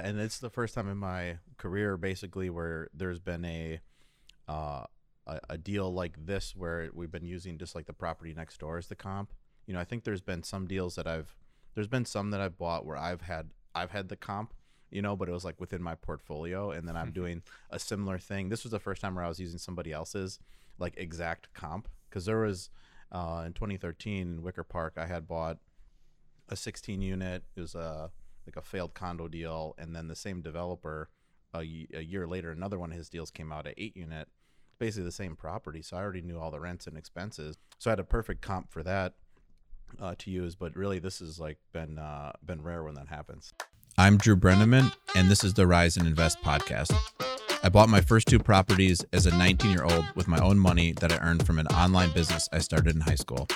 Yeah, and it's the first time in my career basically where there's been a uh, a, a deal like this where we've been using just like the property next door as the comp. You know, I think there's been some deals that I've there's been some that I've bought where I've had I've had the comp, you know, but it was like within my portfolio and then I'm doing a similar thing. This was the first time where I was using somebody else's like exact comp because there was uh, in 2013 in Wicker Park I had bought a 16 unit. It was a like a failed condo deal, and then the same developer a, a year later, another one of his deals came out at eight unit, basically the same property. So I already knew all the rents and expenses, so I had a perfect comp for that uh, to use. But really, this has like been uh, been rare when that happens. I'm Drew Breneman, and this is the Rise and Invest podcast. I bought my first two properties as a 19 year old with my own money that I earned from an online business I started in high school.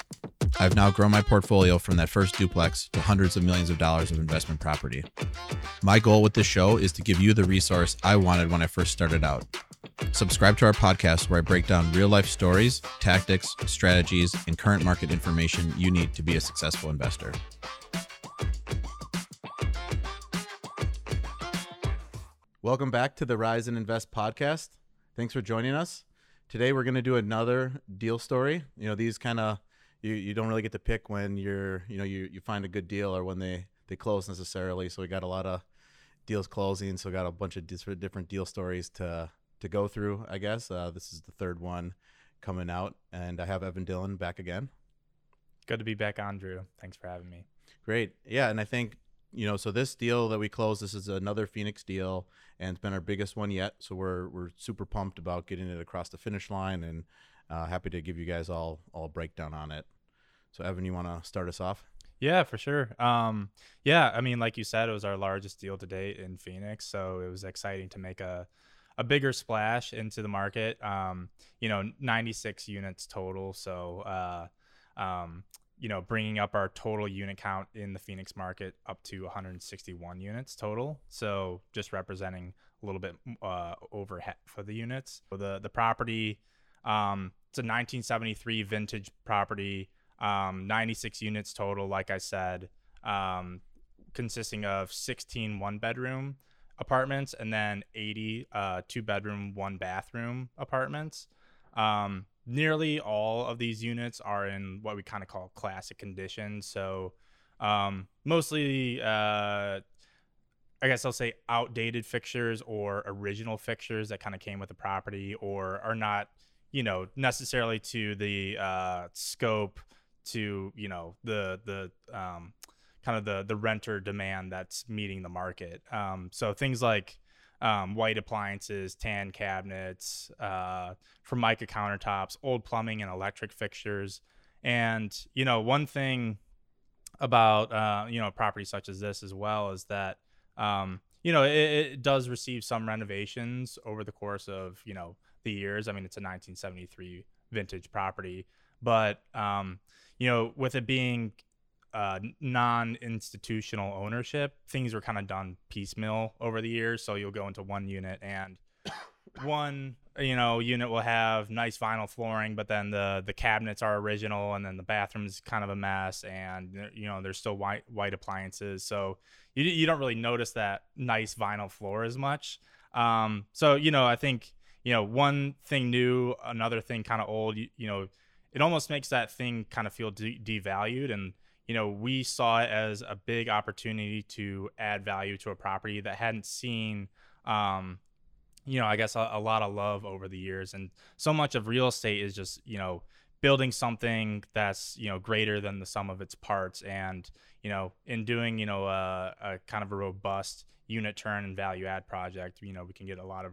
I've now grown my portfolio from that first duplex to hundreds of millions of dollars of investment property. My goal with this show is to give you the resource I wanted when I first started out. Subscribe to our podcast where I break down real life stories, tactics, strategies, and current market information you need to be a successful investor. Welcome back to the Rise and Invest podcast. Thanks for joining us. Today we're going to do another deal story. You know, these kind of you, you don't really get to pick when you're, you know, you, you find a good deal or when they they close necessarily. So we got a lot of deals closing, so we got a bunch of different different deal stories to to go through, I guess. Uh, this is the third one coming out and I have Evan Dillon back again. Good to be back on, Drew. Thanks for having me. Great. Yeah, and I think you know, so this deal that we closed, this is another Phoenix deal, and it's been our biggest one yet. So we're we're super pumped about getting it across the finish line, and uh, happy to give you guys all all a breakdown on it. So Evan, you want to start us off? Yeah, for sure. Um, yeah, I mean, like you said, it was our largest deal to date in Phoenix, so it was exciting to make a a bigger splash into the market. Um, you know, 96 units total, so uh, um, you know, bringing up our total unit count in the Phoenix market up to 161 units total. So just representing a little bit uh, over half of the units. So the the property, um, it's a 1973 vintage property, um, 96 units total. Like I said, um, consisting of 16 one bedroom apartments and then 80 uh, two bedroom one bathroom apartments. Um, nearly all of these units are in what we kind of call classic condition. So um, mostly, uh, I guess I'll say outdated fixtures or original fixtures that kind of came with the property or are not, you know, necessarily to the uh, scope to, you know, the, the, um, kind of the, the renter demand that's meeting the market. Um, so things like, um, white appliances, tan cabinets, uh, Formica countertops, old plumbing and electric fixtures. And, you know, one thing about, uh, you know, properties such as this as well is that, um, you know, it, it, does receive some renovations over the course of, you know, the years. I mean, it's a 1973 vintage property, but, um, you know, with it being uh, non-institutional ownership, things were kind of done piecemeal over the years. So you'll go into one unit and one you know unit will have nice vinyl flooring, but then the the cabinets are original, and then the bathroom's kind of a mess, and you know there's still white white appliances. So you you don't really notice that nice vinyl floor as much. Um, so you know I think you know one thing new, another thing kind of old. You, you know it almost makes that thing kind of feel de- devalued and you know, we saw it as a big opportunity to add value to a property that hadn't seen, um, you know, I guess a, a, lot of love over the years. And so much of real estate is just, you know, building something that's, you know, greater than the sum of its parts. And, you know, in doing, you know, a, a kind of a robust unit turn and value add project, you know, we can get a lot of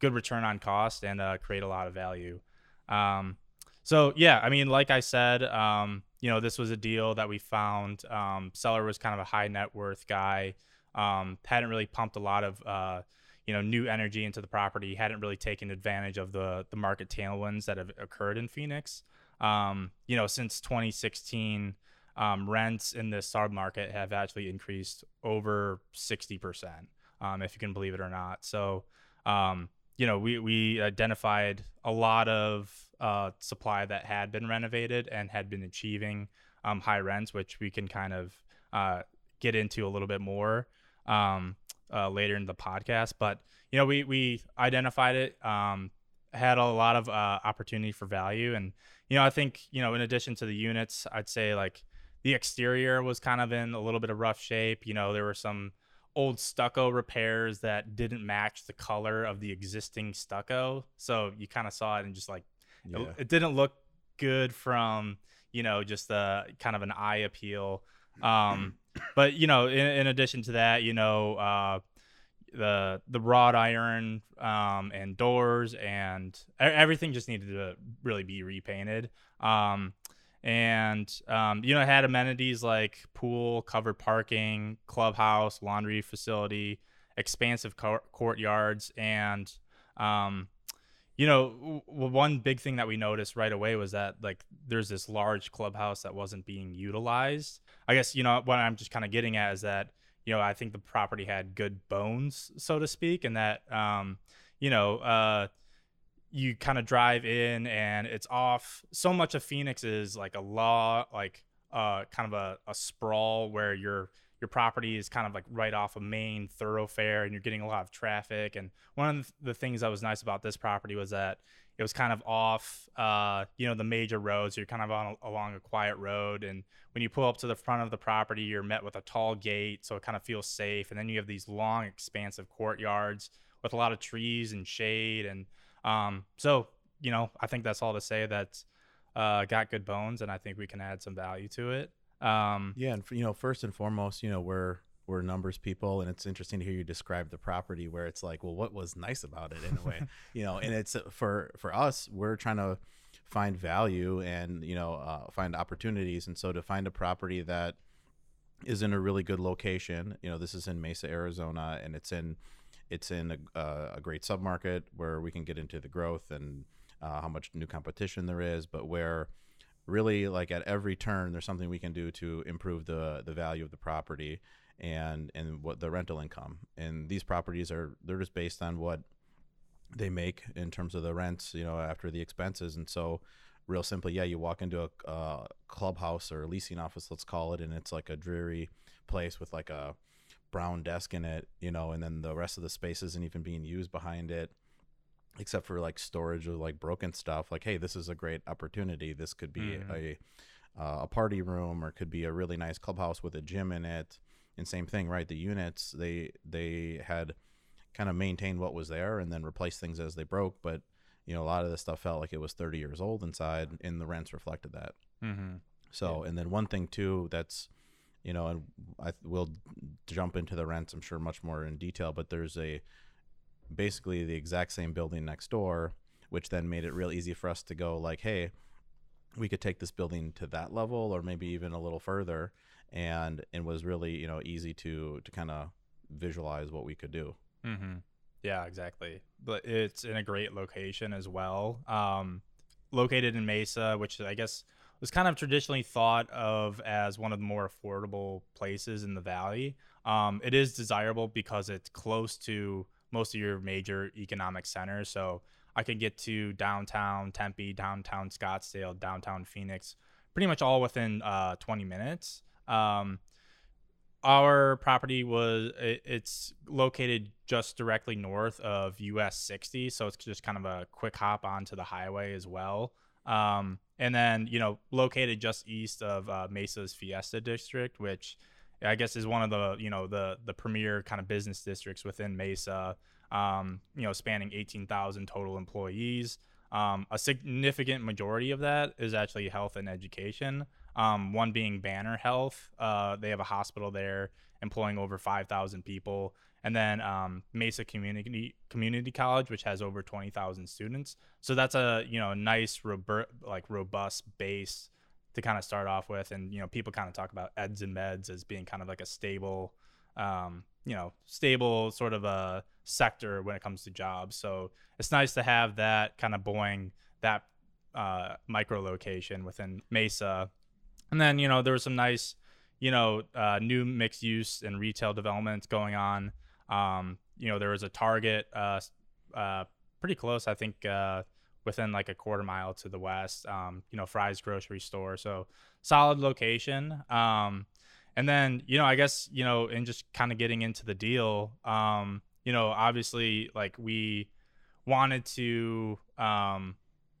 good return on cost and uh, create a lot of value. Um, so yeah, I mean, like I said, um, you know, this was a deal that we found. Um, seller was kind of a high net worth guy. Um, hadn't really pumped a lot of, uh, you know, new energy into the property. Hadn't really taken advantage of the the market tailwinds that have occurred in Phoenix. Um, you know, since 2016, um, rents in this sub market have actually increased over 60 percent, um, if you can believe it or not. So, you know, we we identified a lot of uh, supply that had been renovated and had been achieving um, high rents, which we can kind of uh, get into a little bit more. Um, uh, later in the podcast. But you know, we we identified it, um, had a lot of uh, opportunity for value, and you know, I think you know, in addition to the units, I'd say like the exterior was kind of in a little bit of rough shape. You know, there were some old stucco repairs that didn't match the color of the existing stucco, so you kind of saw it and just like Yeah. it, it didn't look good from you know just the kind of an eye appeal um but you know in, in addition to that you know uh the the wrought iron um and doors and everything just needed to really be repainted um and um, you know it had amenities like pool covered parking clubhouse laundry facility expansive cour- courtyards and um, you know w- one big thing that we noticed right away was that like there's this large clubhouse that wasn't being utilized. I guess you know what i'm just kind of getting at is that you know i think the property had good bones so to speak and that um you know uh you kind of drive in and it's off. So much of phoenix is like a law like uh kind of a, a sprawl where your your property is kind of like right off a main thoroughfare and you're getting a lot of traffic. And one of the things that was nice about this property was that it was kind of off uh you know the major roads. You're kind of on along a quiet road. And when you pull up to the front of the property you're met with a tall gate so it kind of feels safe. And then you have these long expansive courtyards with a lot of trees and shade. And um, so you know, I think that's all to say that uh, got good bones, and I think we can add some value to it. Um, Yeah, and you know, first and foremost, you know, we're we're numbers people, and it's interesting to hear you describe the property where it's like, well, what was nice about it in a way, you know? And it's uh, for for us, we're trying to find value and you know uh, find opportunities, and so to find a property that is in a really good location, you know, this is in Mesa, Arizona, and it's in it's in a, uh, a great submarket where we can get into the growth and uh, how much new competition there is, but where really like at every turn there's something we can do to improve the the value of the property and and what the rental income. And these properties are they're just based on what they make in terms of the rents you know after the expenses. And so real simply yeah you walk into a uh, clubhouse or a leasing office let's call it and it's like a dreary place with like a brown desk in it you know and then the rest of the space isn't even being used behind it except for like storage of like broken stuff like hey this is a great opportunity this could be Mhm. a uh, a party room or could be a really nice clubhouse with a gym in it and same thing right the units they they had kind of maintained what was there and then replaced things as they broke but you know a lot of this stuff felt like it was 30 years old inside and the rents reflected that mhm. so, and then one thing too that's, you know, and I will jump into the rents, I'm sure, much more in detail, but there's a basically the exact same building next door, which then made it real easy for us to go like, hey, we could take this building to that level or maybe even a little further, and it was really you know easy to to kind of visualize what we could do. Mm-hmm. Yeah, exactly. But it's in a great location as well. Um, located in Mesa, which I guess was kind of traditionally thought of as one of the more affordable places in the valley. Um, it is desirable because it's close to most of your major economic centers. So I can get to downtown Tempe, downtown Scottsdale, downtown Phoenix, pretty much all within uh, 20 minutes. Um, our property was it, it's located just directly north of US 60, so it's just kind of a quick hop onto the highway as well. Um, and then you know located just east of uh, Mesa's Fiesta district, which I guess is one of the you know the the premier kind of business districts within Mesa. Um, you know, spanning 18,000 total employees. Um, a significant majority of that is actually health and education. Um, one being Banner Health. Uh, they have a hospital there employing over 5,000 people. And then um, Mesa Community Community College, which has over 20,000 students. So that's a you know nice robu- like robust base to kind of start off with. And you know people kind of talk about eds and meds as being kind of like a stable, um, you know, stable sort of a sector when it comes to jobs. So it's nice to have that kind of buoying that uh, micro location within Mesa. And then, you know, there was some nice, you know, uh, new mixed use and retail developments going on. Um, you know, there was a Target uh, uh, pretty close, I think, uh, within like a quarter mile to the west, um, you know, Fry's grocery store. So solid location. Um, and then you know, I guess you know, and just kind of getting into the deal, um, you know, obviously like we wanted to um,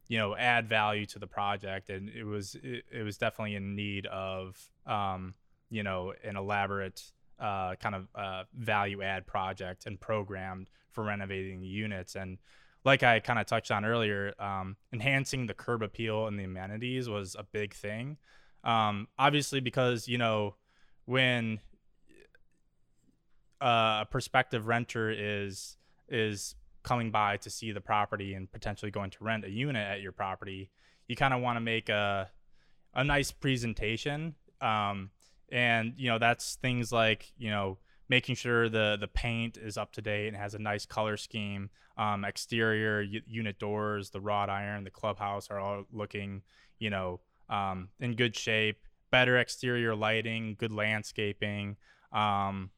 you know add value to the project and it was it, it was definitely in need of um, you know an elaborate uh, kind of uh, value add project and programmed for renovating the units and like i kind of touched on earlier um, enhancing the curb appeal and the amenities was a big thing um, obviously because you know when uh, a prospective renter is is coming by to see the property and potentially going to rent a unit at your property, you kind of want to make a a nice presentation. Um, and you know that's things like you know making sure the the paint is up to date and has a nice color scheme. Um, exterior unit doors, the wrought iron, the clubhouse are all looking you know um, in good shape. Better exterior lighting, good landscaping. Um,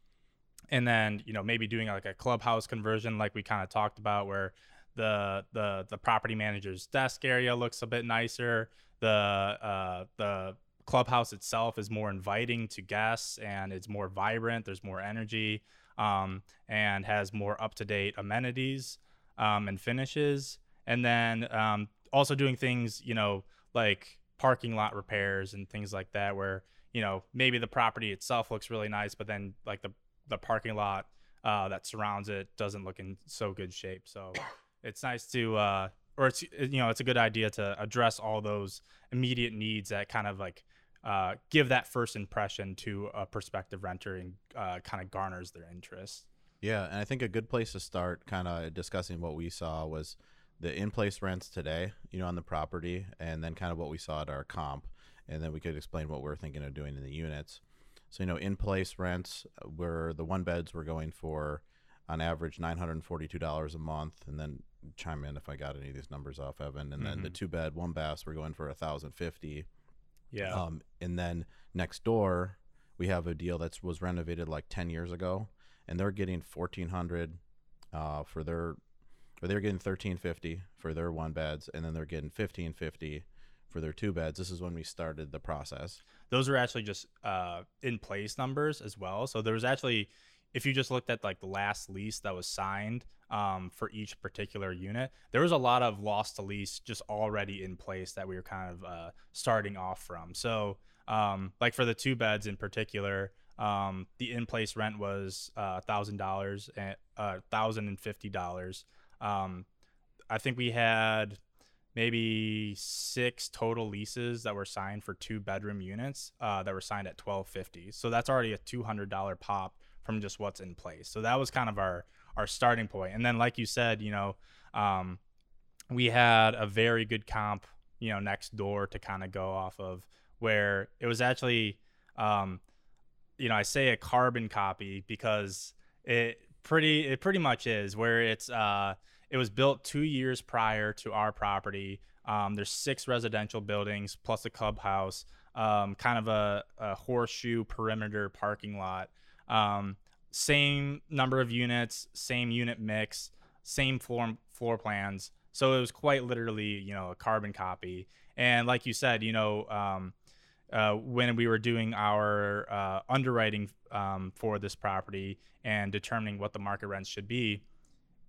and then you know maybe doing like a clubhouse conversion like we kind of talked about where the the the property manager's desk area looks a bit nicer the uh the clubhouse itself is more inviting to guests and it's more vibrant there's more energy um, and has more up-to-date amenities um, and finishes and then um, also doing things you know like parking lot repairs and things like that where you know maybe the property itself looks really nice but then like the the parking lot uh, that surrounds it doesn't look in so good shape. So it's nice to, uh, or it's you know, it's a good idea to address all those immediate needs that kind of like uh, give that first impression to a prospective renter and uh, kind of garners their interest. Yeah, and I think a good place to start, kind of discussing what we saw, was the in-place rents today, you know, on the property, and then kind of what we saw at our comp, and then we could explain what we're thinking of doing in the units. So you know, in place rents uh, where the one beds were going for on average nine hundred and forty two dollars a month, and then chime in if I got any of these numbers off, Evan. And mm-hmm. then the mm-hmm. two bed one baths were going for a thousand fifty. Yeah. Um, and then next door we have a deal that was renovated like ten years ago, and they're getting fourteen hundred uh, for their, or they're getting thirteen fifty for their one beds, and then they're getting fifteen fifty for their two beds. This is when we started the process. Those are actually just uh, in place numbers as well. So there was actually, if you just looked at like the last lease that was signed um, for each particular unit, there was a lot of loss to lease just already in place that we were kind of uh, starting off from. So um, like for the two beds in particular, um, the in place rent was uh, thousand dollars and uh, thousand and fifty dollars. Um, I think we had maybe six total leases that were signed for two bedroom units uh, that were signed at 1250 so that's already a $200 pop from just what's in place so that was kind of our our starting point and then like you said you know um, we had a very good comp you know next door to kind of go off of where it was actually um, you know i say a carbon copy because it pretty it pretty much is where it's uh it was built two years prior to our property. Um, there's six residential buildings plus a clubhouse, um, kind of a, a, horseshoe perimeter parking lot. Um, same number of units, same unit mix, same floor floor plans. So it was quite literally, you know, a carbon copy. And like you said, you know, um, uh, when we were doing our uh, underwriting um, for this property and determining what the market rents should be,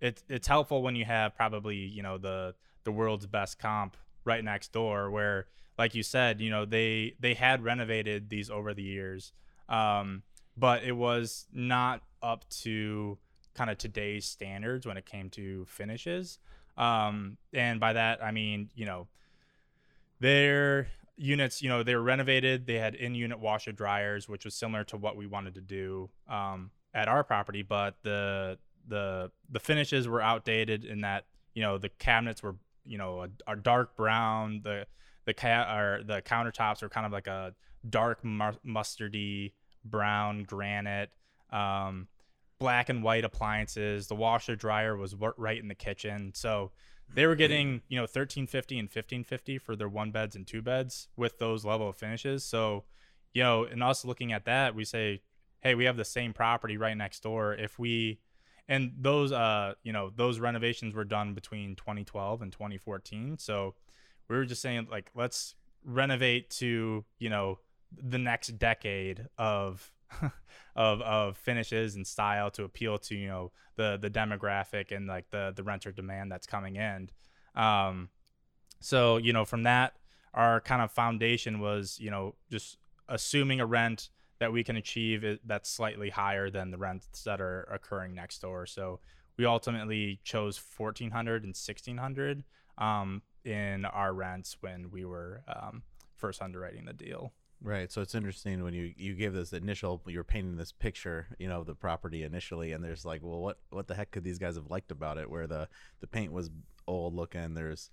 it's it's helpful when you have probably you know the the world's best comp right next door where like you said you know they they had renovated these over the years um, but it was not up to kind of today's standards when it came to finishes. Um, and by that i mean you know their units you know they were renovated. They had in-unit washer dryers which was similar to what we wanted to do um, at our property but the the the finishes were outdated in that you know the cabinets were you know a, a dark brown. The the ca- or the countertops are kind of like a dark mustardy brown granite um, black and white appliances. The washer dryer was right in the kitchen. So they were getting you know 1350 and 1550 for their one beds and two beds with those level of finishes. So you know and us looking at that we say hey we have the same property right next door. If we and those uh you know those renovations were done between 2012 and 2014 so we were just saying like let's renovate to you know the next decade of of of finishes and style to appeal to you know the the demographic and like the the renter demand that's coming in. Um, so you know from that, our kind of foundation was you know just assuming a rent that we can achieve that's slightly higher than the rents that are occurring next door. So we ultimately chose 1400 and 1600 um, in our rents when we were um, first underwriting the deal. Right. So it's interesting when you you gave this initial you're painting this picture, you know, of the property initially and there's like, well, what what the heck could these guys have liked about it where the the paint was old looking, there's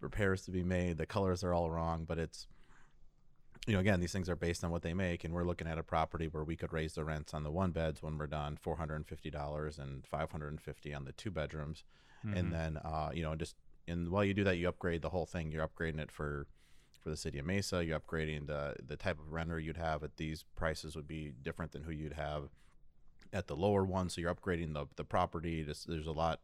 repairs to be made, the colors are all wrong, but it's you know, again, these things are based on what they make, and we're looking at a property where we could raise the rents on the one beds when we're done, four hundred and fifty dollars and five hundred and fifty on the two bedrooms, mm-hmm. and then uh, you know, just and while you do that, you upgrade the whole thing. You're upgrading it for for the city of Mesa. You're upgrading the the type of renter you'd have at these prices would be different than who you'd have at the lower one. So you're upgrading the the property. there's a lot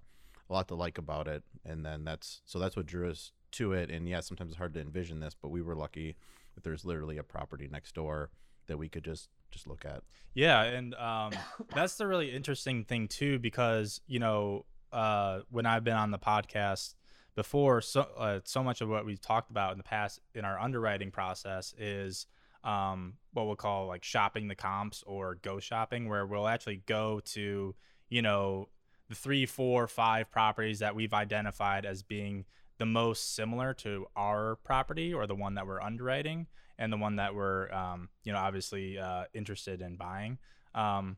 a lot to like about it, and then that's so that's what drew us to it. And yeah, sometimes it's hard to envision this, but we were lucky that there's literally a property next door that we could just just look at. Yeah, and um, that's the really interesting thing too, because you know uh, when I've been on the podcast before, so uh, so much of what we've talked about in the past in our underwriting process is um, what we'll call like shopping the comps or go shopping, where we'll actually go to you know the three, four, five properties that we've identified as being the most similar to our property or the one that we're underwriting and the one that we're um, you know obviously uh, interested in buying. Um,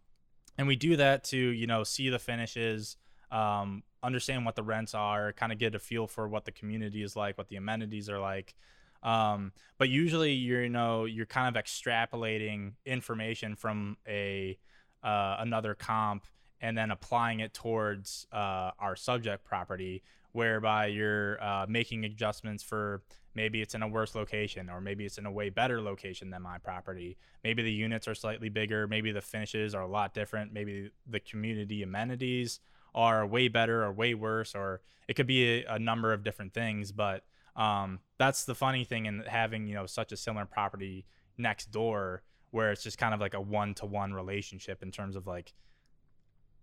and we do that to you know see the finishes um, understand what the rents are kind of get a feel for what the community is like what the amenities are like. Um, but usually you're you know you're kind of extrapolating information from a uh, another comp and then applying it towards uh, our subject property whereby you're uh, making adjustments for maybe it's in a worse location or maybe it's in a way better location than my property. Maybe the units are slightly bigger maybe the finishes are a lot different maybe the community amenities are way better or way worse or it could be a, a number of different things but um, that's the funny thing in having you know such a similar property next door where it's just kind of like a one-to-one relationship in terms of like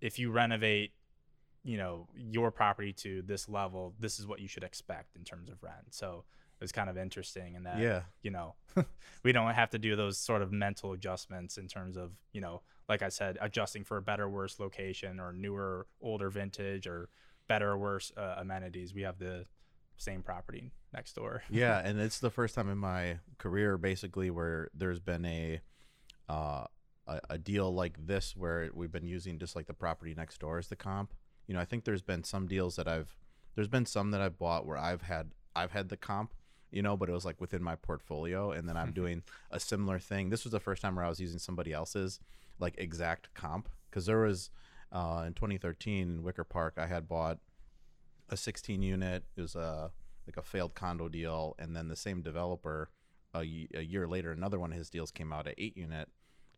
if you renovate you know your property to this level this is what you should expect in terms of rent. So it's kind of interesting in that yeah. you know we don't have to do those sort of mental adjustments in terms of you know like i said adjusting for a better worse location or newer older vintage or better or worse uh, amenities we have the same property next door yeah and it's the first time in my career basically where there's been a uh, a, a deal like this where we've been using just like the property next door as the comp you know, I think there's been some deals that I've there's been some that I've bought where I've had I've had the comp, you know, but it was like within my portfolio and then I'm doing a similar thing. This was the first time where I was using somebody else's like exact comp. Cuz there was uh, in 2013 in Wicker Park I had bought a 16 unit. It was a like a failed condo deal. And then the same developer a, a year later another one of his deals came out at 8 unit.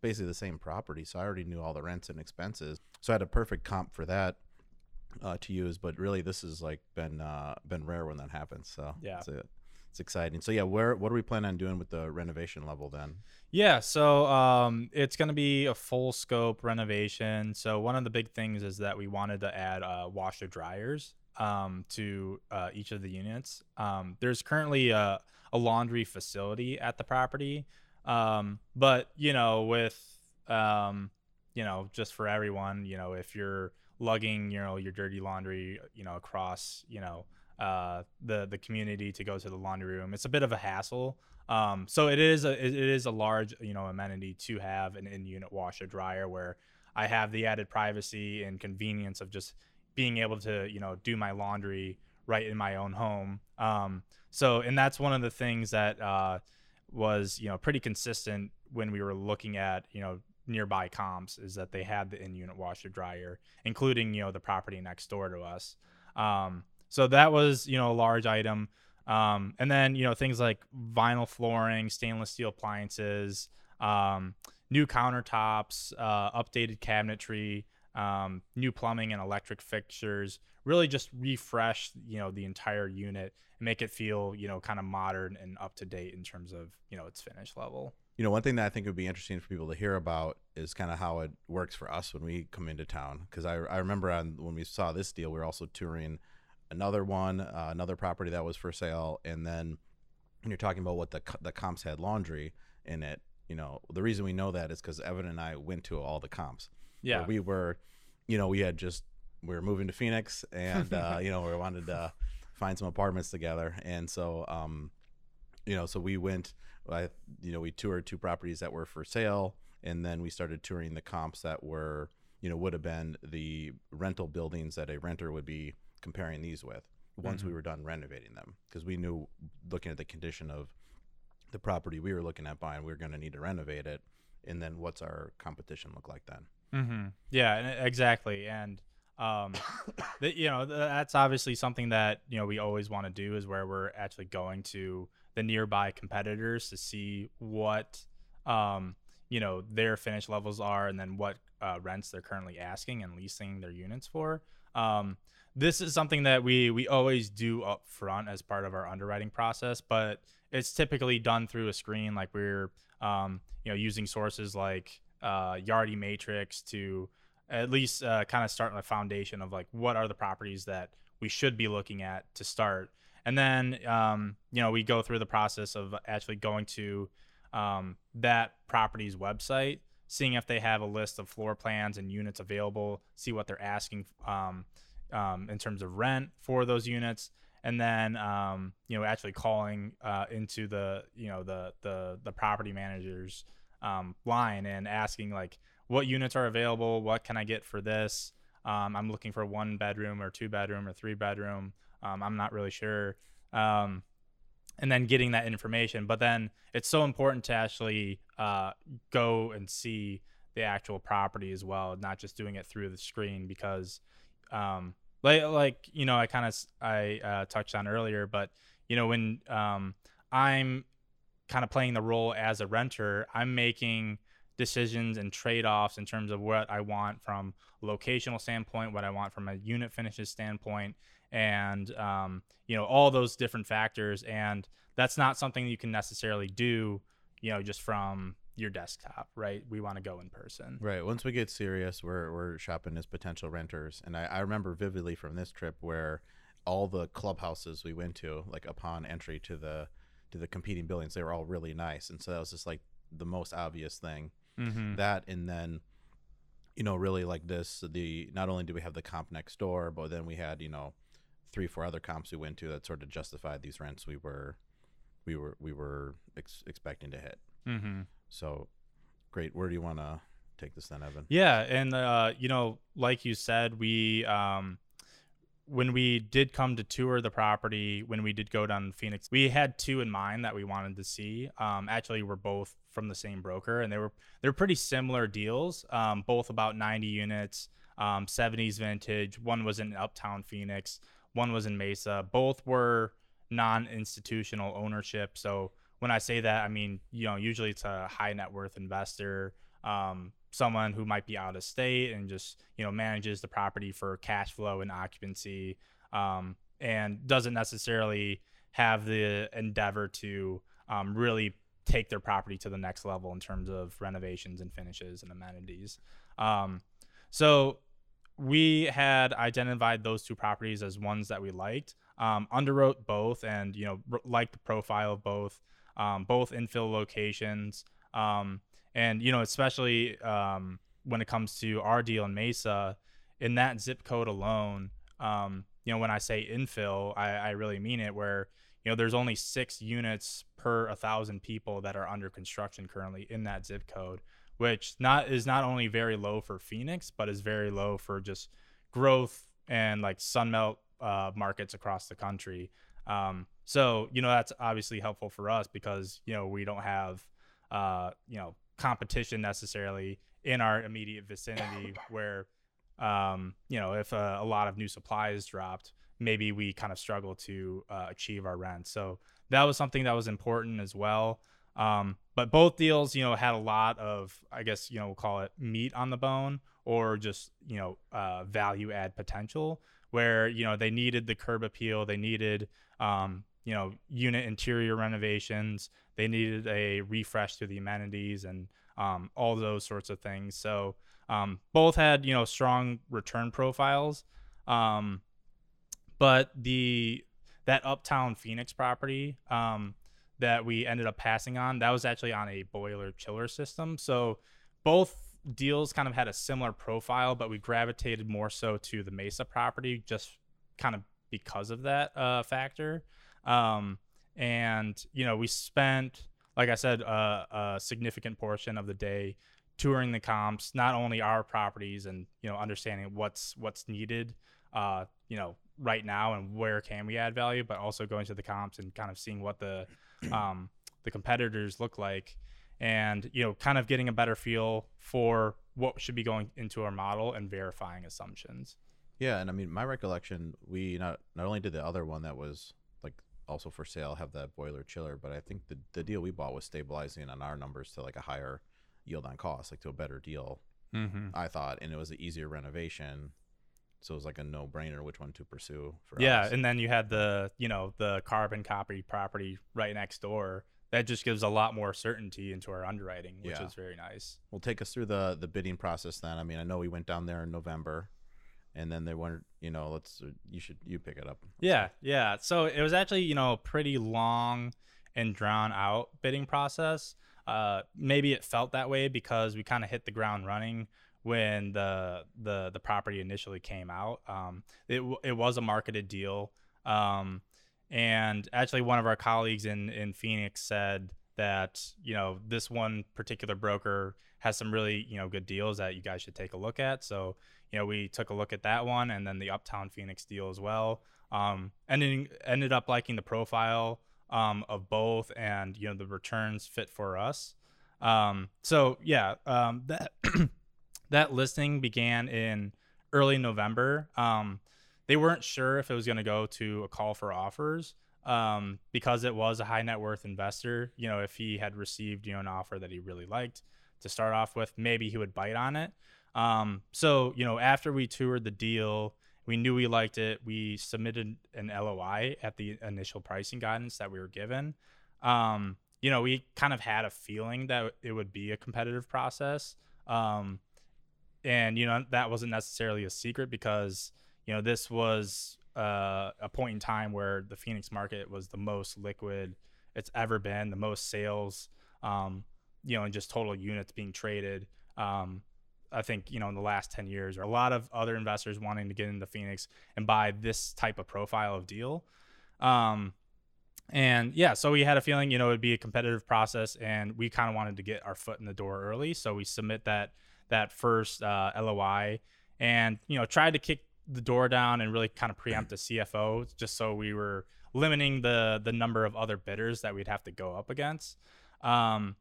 Basically the same property. So i already knew all the rents and expenses. So i had a perfect comp for that uh, to use, but really this has like been uh, been rare when that happens. So yeah, it's, it's exciting. So yeah, where what are we planning on doing with the renovation level then? Yeah, so um, it's going to be a full scope renovation. So one of the big things is that we wanted to add uh, washer dryers um, to uh, each of the units. Um, there's currently a, a, laundry facility at the property, um, but you know, with um, you know, just for everyone, you know, if you're lugging you know your dirty laundry you know across you know uh, the the community to go to the laundry room. It's a bit of a hassle. Um, so it is a it is a large you know amenity to have an in unit washer dryer where I have the added privacy and convenience of just being able to you know do my laundry right in my own home. Um, so and that's one of the things that uh, was you know pretty consistent when we were looking at you know nearby comps is that they had the in-unit washer dryer, including you know the property next door to us. Um, so that was you know a large item. Um, and then you know things like vinyl flooring, stainless steel appliances, um, new countertops, uh, updated cabinetry, um, new plumbing and electric fixtures. Really just refresh you know the entire unit and make it feel you know kind of modern and up to date in terms of you know its finish level. you know, one thing that I think would be interesting for people to hear about is kind of how it works for us when we come into town. Because I, I remember on, when we saw this deal, we were also touring another one, uh, another property that was for sale, and then when you're talking about what the the comps had laundry in it, you know, the reason we know that is because Evan and I went to all the comps. Yeah, we were, you know, we had just we were moving to Phoenix, and uh, you know, we wanted to find some apartments together, and so um, you know, so we went. I, you know, we toured two properties that were for sale, and then we started touring the comps that were, you know, would have been the rental buildings that a renter would be comparing these with once Mm-hmm. we were done renovating them, because we knew, looking at the condition of the property we were looking at buying, we were going to need to renovate it, and then what's our competition look like then? Mm-hmm. Yeah, exactly. And um, the, you know, th- that's obviously something that you know we always want to do is where we're actually going to the nearby competitors to see what um, you know their finish levels are, and then what uh, rents they're currently asking and leasing their units for. Um, this is something that we we always do up front as part of our underwriting process, but it's typically done through a screen like we're um, you know using sources like uh, Yardi Matrix to at least uh, kind of start a foundation of like what are the properties that we should be looking at to start, and then um, you know we go through the process of actually going to um, that property's website, seeing if they have a list of floor plans and units available, see what they're asking um, um, in terms of rent for those units, and then um, you know actually calling uh, into the you know the the the property managers um, line and asking like what units are available, what can I get for this. Um, I'm looking for one bedroom or two bedroom or three bedroom. Um, I'm not really sure. Um, and then getting that information. But then it's so important to actually uh, go and see the actual property as well, not just doing it through the screen because, um, like, like you know, I kind of I uh, touched on earlier, but you know, when um, I'm kind of playing the role as a renter, I'm making decisions and trade-offs in terms of what I want from a locational standpoint, what I want from a unit finishes standpoint, and um, you know all those different factors. And that's not something you can necessarily do, you know, just from your desktop, right? We want to go in person. Right. Once we get serious, we're we're shopping as potential renters, and I, I remember vividly from this trip where all the clubhouses we went to, like upon entry to the to the competing buildings, they were all really nice, and so that was just like the most obvious thing. Mm-hmm. That and then, you know, really like this. The not only do we have the comp next door, but then we had you know three four other comps we went to that sort of justified these rents we were we were we were ex- expecting to hit. Mm-hmm. So great. Where do you want to take this then, Evan? Yeah, and uh, you know, like you said, we um, when we did come to tour the property, when we did go down to Phoenix, we had two in mind that we wanted to see. Um, actually, we're both from the same broker, and they were they're pretty similar deals. Um, both about 90 units, um, 70s vintage. One was in Uptown Phoenix, one was in Mesa. Both were non-institutional ownership, so when I say that, I mean, you know, usually it's a high net worth investor, um, someone who might be out of state and just, you know, manages the property for cash flow and occupancy, um, and doesn't necessarily have the endeavor to um, really take their property to the next level in terms of renovations and finishes and amenities. Um, so we had identified those two properties as ones that we liked, um, underwrote both, and you know, liked the profile of both um, both infill locations. Um, and, you know, especially um, when it comes to our deal in Mesa, in that zip code alone, um, you know, when I say infill, I, I really mean it, where, you know, there's only six units per a thousand people that are under construction currently in that zip code, which not is not only very low for Phoenix, but is very low for just growth and like Sunbelt uh, markets across the country. Um, so you know that's obviously helpful for us because you know we don't have uh, you know competition necessarily in our immediate vicinity where um, you know if uh, a lot of new supply is dropped, maybe we kind of struggle to uh, achieve our rent. So that was something that was important as well. Um, but both deals, you know, had a lot of, I guess, you know, we'll call it meat on the bone or just, you know, uh, value add potential where, you know, they needed the curb appeal. They needed, um, you know, unit interior renovations. They needed a refresh to the amenities and um, all those sorts of things. So um, both had you know strong return profiles, um, but the that Uptown Phoenix property um, that we ended up passing on that was actually on a boiler chiller system. So both deals kind of had a similar profile, but we gravitated more so to the Mesa property just kind of because of that uh, factor. Um, and you know we spent like I said, uh, a significant portion of the day touring the comps, not only our properties and you know understanding what's what's needed, uh, you know, right now and where can we add value, but also going to the comps and kind of seeing what the um, the competitors look like, and you know, kind of getting a better feel for what should be going into our model and verifying assumptions. Yeah, and I mean, my recollection, we not not only did the other one that was also for sale have that boiler chiller, but I think the the deal we bought was stabilizing on our numbers to like a higher yield on cost, like to a better deal. Mm-hmm. I thought, and it was an easier renovation, so it was like a no brainer which one to pursue. For yeah, us. and then you had the you know the carbon copy property right next door. That just gives a lot more certainty into our underwriting, which Yeah. is very nice. Well, take us through the the bidding process then. I mean, I know we went down there in November, and then they wanted, you know, let's you should you pick it up. Yeah, yeah. So it was actually, you know, a pretty long and drawn out bidding process. Uh, maybe it felt that way because we kind of hit the ground running when the the the property initially came out. Um, it it was a marketed deal, um, and actually one of our colleagues in in Phoenix said that you know this one particular broker has some really you know good deals that you guys should take a look at. So you know, we took a look at that one and then the Uptown Phoenix deal as well. Um, ending ended up liking the profile um, of both, and you know, the returns fit for us. Um, so yeah, um, that that listing began in early November. Um, they weren't sure if it was going to go to a call for offers um, because it was a high net worth investor. You know, if he had received you know an offer that he really liked to start off with, maybe he would bite on it. Um, so you know, after we toured the deal, we knew we liked it. We submitted an LOI at the initial pricing guidance that we were given. Um, you know, we kind of had a feeling that it would be a competitive process. Um, and you know that wasn't necessarily a secret because you know this was uh, a point in time where the Phoenix market was the most liquid it's ever been, the most sales, um, you know, and just total units being traded. Um, I think you know in the last ten years, or a lot of other investors wanting to get into Phoenix and buy this type of profile of deal. Um, and yeah, so we had a feeling you know it'd be a competitive process, and we kind of wanted to get our foot in the door early, so we submit that that first uh, LOI, and you know tried to kick the door down and really kind of preempt the CFO, just so we were limiting the the number of other bidders that we'd have to go up against. Um,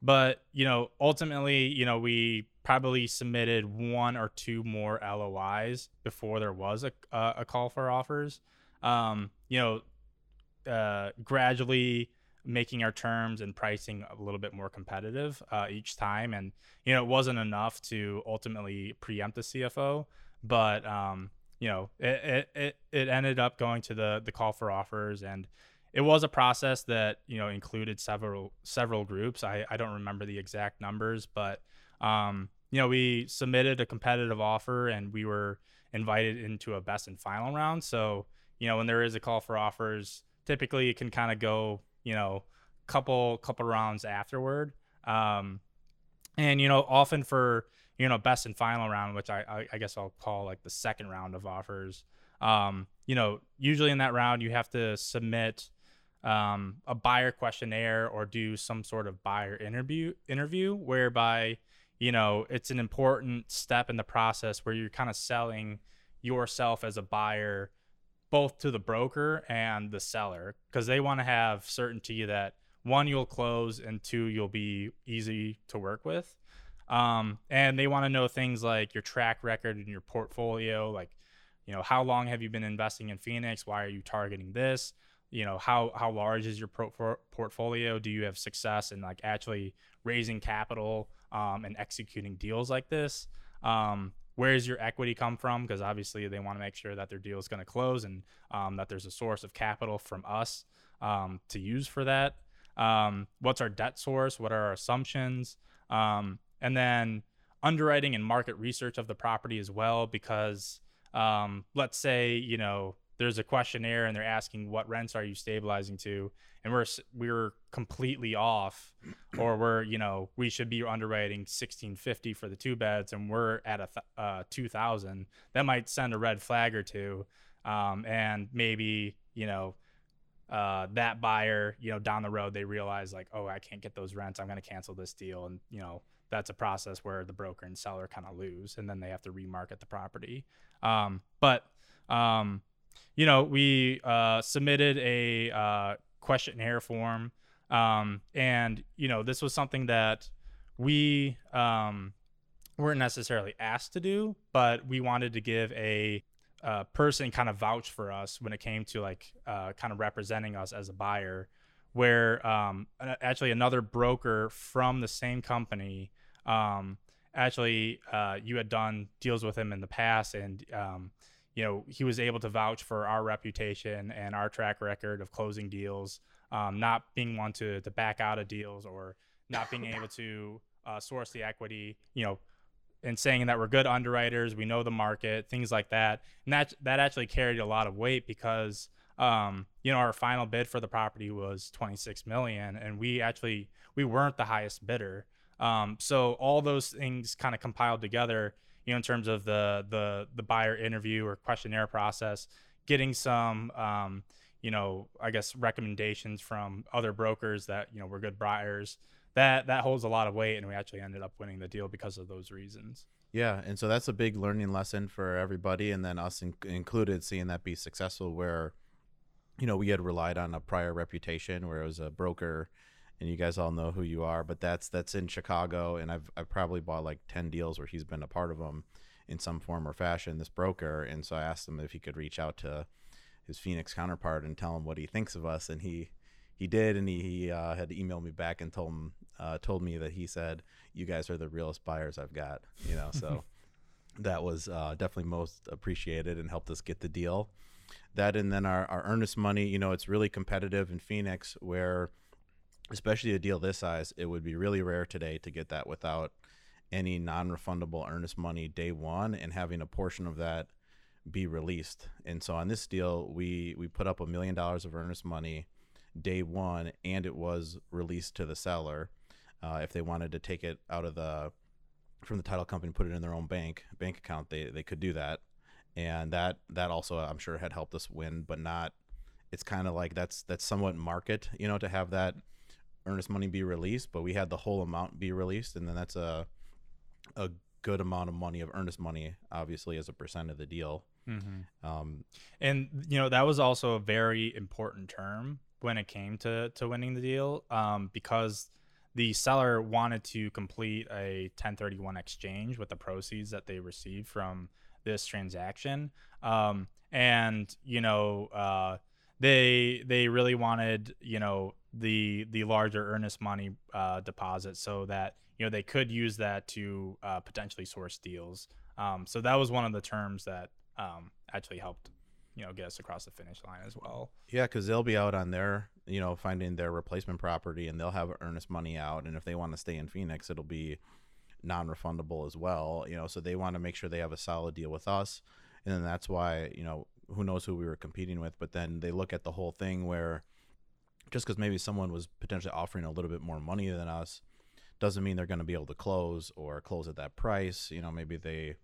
but you know, ultimately, you know, we probably submitted one or two more LOIs before there was a a, a call for offers. Um, you know, uh, gradually making our terms and pricing a little bit more competitive uh, each time, and you know, it wasn't enough to ultimately preempt the CFO, but um, you know, it, it it ended up going to the the call for offers and it was a process that you know included several several groups. I, I don't remember the exact numbers, but um, you know we submitted a competitive offer and we were invited into a best and final round. So you know when there is a call for offers, typically it can kind of go you know couple couple rounds afterward. Um, and you know often for you know best and final round, which I I, I guess I'll call like the second round of offers. Um, you know, usually in that round, you have to submit um, a buyer questionnaire or do some sort of buyer interview interview whereby you know it's an important step in the process where you're kind of selling yourself as a buyer both to the broker and the seller because they want to have certainty that one you'll close and two you'll be easy to work with um, and they want to know things like your track record and your portfolio like you know how long have you been investing in phoenix why are you targeting this you know how how large is your pro- portfolio do you have success in like actually raising capital um, and executing deals like this um, where's your equity come from? Because obviously they want to make sure that their deal is going to close and um, that there's a source of capital from us um, to use for that. Um, what's our debt source? What are our assumptions? And then underwriting and market research of the property as well, because um, let's say you know there's a questionnaire and they're asking what rents are you stabilizing to and we're we're completely off or we're you know we should be underwriting 1650 for the two beds and we're at a th- uh, 2000 that might send a red flag or two um, and maybe you know uh, that buyer you know down the road they realize like oh i can't get those rents. I'm going to cancel this deal and you know that's a process where the broker and seller kind of lose and then they have to remarket the property um, but um, you know, we uh, submitted a uh, questionnaire form, um, and you know, this was something that we um, weren't necessarily asked to do, but we wanted to give a, a person kind of vouch for us when it came to like uh, kind of representing us as a buyer. Where um, actually another broker from the same company um, actually uh, you had done deals with him in the past and um, you know, he was able to vouch for our reputation and our track record of closing deals, um, not being one to, to back out of deals or not being able to uh, source the equity, you know, and saying that we're good underwriters, we know the market, things like that. And that, that actually carried a lot of weight because, um, you know, our final bid for the property was 26 million and we actually, we weren't the highest bidder. Um, so all those things kind of compiled together you know, in terms of the the the buyer interview or questionnaire process, getting some um, you know, I guess recommendations from other brokers that, you know, were good buyers. That that holds a lot of weight and we actually ended up winning the deal because of those reasons. Yeah, and so that's a big learning lesson for everybody and then us in- included seeing that be successful where you know, we had relied on a prior reputation where it was a broker and you guys all know who you are. But that's that's in Chicago, and I've I've probably bought like ten deals where he's been a part of them in some form or fashion. This broker, and so I asked him if he could reach out to his Phoenix counterpart and tell him what he thinks of us, and he he did, and he, he uh, had to email me back and told him uh, told me that he said you guys are the realest buyers I've got, you know. So that was uh, definitely most appreciated and helped us get the deal. That and then our, our earnest money, you know, it's really competitive in Phoenix where especially a deal this size, it would be really rare today to get that without any non-refundable earnest money day one and having a portion of that be released. And so on this deal, we we put up a million dollars of earnest money day one, and it was released to the seller. Uh, if they wanted to take it out of the from the title company, put it in their own bank bank account, they they could do that, and that that also I'm sure had helped us win, but not. It's kind of like that's that's somewhat market, you know, to have that earnest money be released, but we had the whole amount be released, and then that's a a good amount of money of earnest money, obviously as a percent of the deal. Mm-hmm. Um, and you know that was also a very important term when it came to to winning the deal, um, because the seller wanted to complete a 1031 exchange with the proceeds that they received from this transaction, um, and you know. Uh, they they really wanted you know the the larger earnest money uh, deposit so that you know they could use that to uh, potentially source deals. Um, so that was one of the terms that um, actually helped you know get us across the finish line as well. Yeah, because they'll be out on their you know finding their replacement property and they'll have earnest money out, and if they want to stay in Phoenix, it'll be non-refundable as well. You know, so they want to make sure they have a solid deal with us, and then that's why you know who knows who we were competing with, but then they look at the whole thing where just because maybe someone was potentially offering a little bit more money than us doesn't mean they're going to be able to close or close at that price. You know, maybe they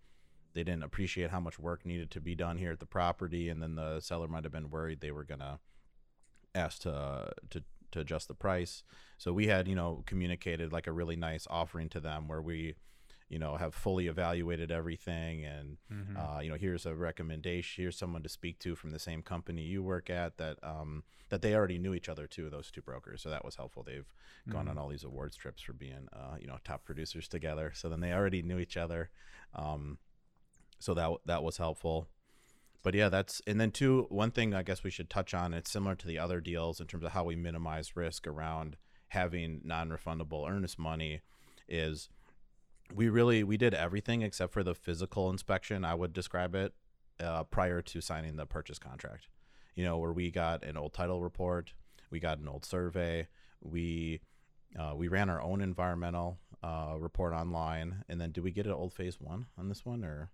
they didn't appreciate how much work needed to be done here at the property, and then the seller might have been worried they were going to ask to to to adjust the price. So we had you know communicated like a really nice offering to them where we you know have fully evaluated everything and mm-hmm. uh, you know here's a recommendation here's someone to speak to from the same company you work at that um, that they already knew each other too those two brokers. So that was helpful. They've mm-hmm. gone on all these awards trips for being uh, you know top producers together. So then they already knew each other. Um, so that that was helpful. But yeah that's and then two one thing i guess we should touch on it's similar to the other deals in terms of how we minimize risk around having non-refundable earnest money is we really we did everything except for the physical inspection. I would describe it uh, prior to signing the purchase contract. You know, where we got an old title report, we got an old survey, we uh, we ran our own environmental uh, report online, and then did we get an old phase one on this one or?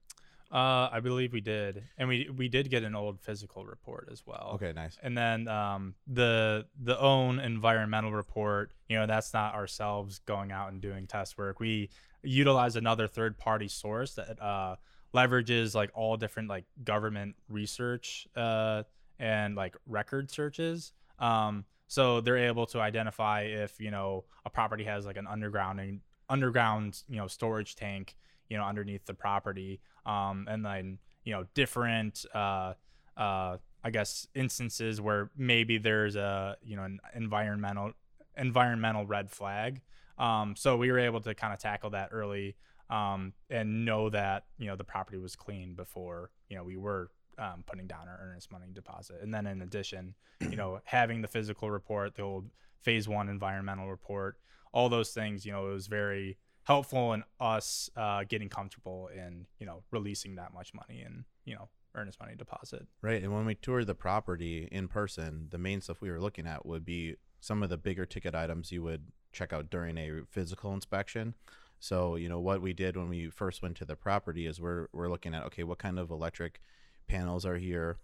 Uh, I believe we did, and we we did get an old physical report as well. Okay, nice. And then um, the the own environmental report, you know, that's not ourselves going out and doing test work. We utilize another third party source that uh, leverages like all different like government research uh, and like record searches. Um, so they're able to identify if you know a property has like an underground underground you know storage tank you know underneath the property um, and then you know different uh, uh, I guess instances where maybe there's a you know an environmental environmental red flag. Um, so we were able to kind of tackle that early um, and know that you know the property was clean before you know we were um, putting down our earnest money deposit. And then in addition, you know having the physical report, the old phase one environmental report, all those things, you know, it was very helpful in us uh, getting comfortable in you know releasing that much money and you know earnest money deposit. Right, and when we toured the property in person, the main stuff we were looking at would be some of the bigger ticket items you would check out during a physical inspection. So, you know, what we did when we first went to the property is we're we're looking at okay, what kind of electric panels are here?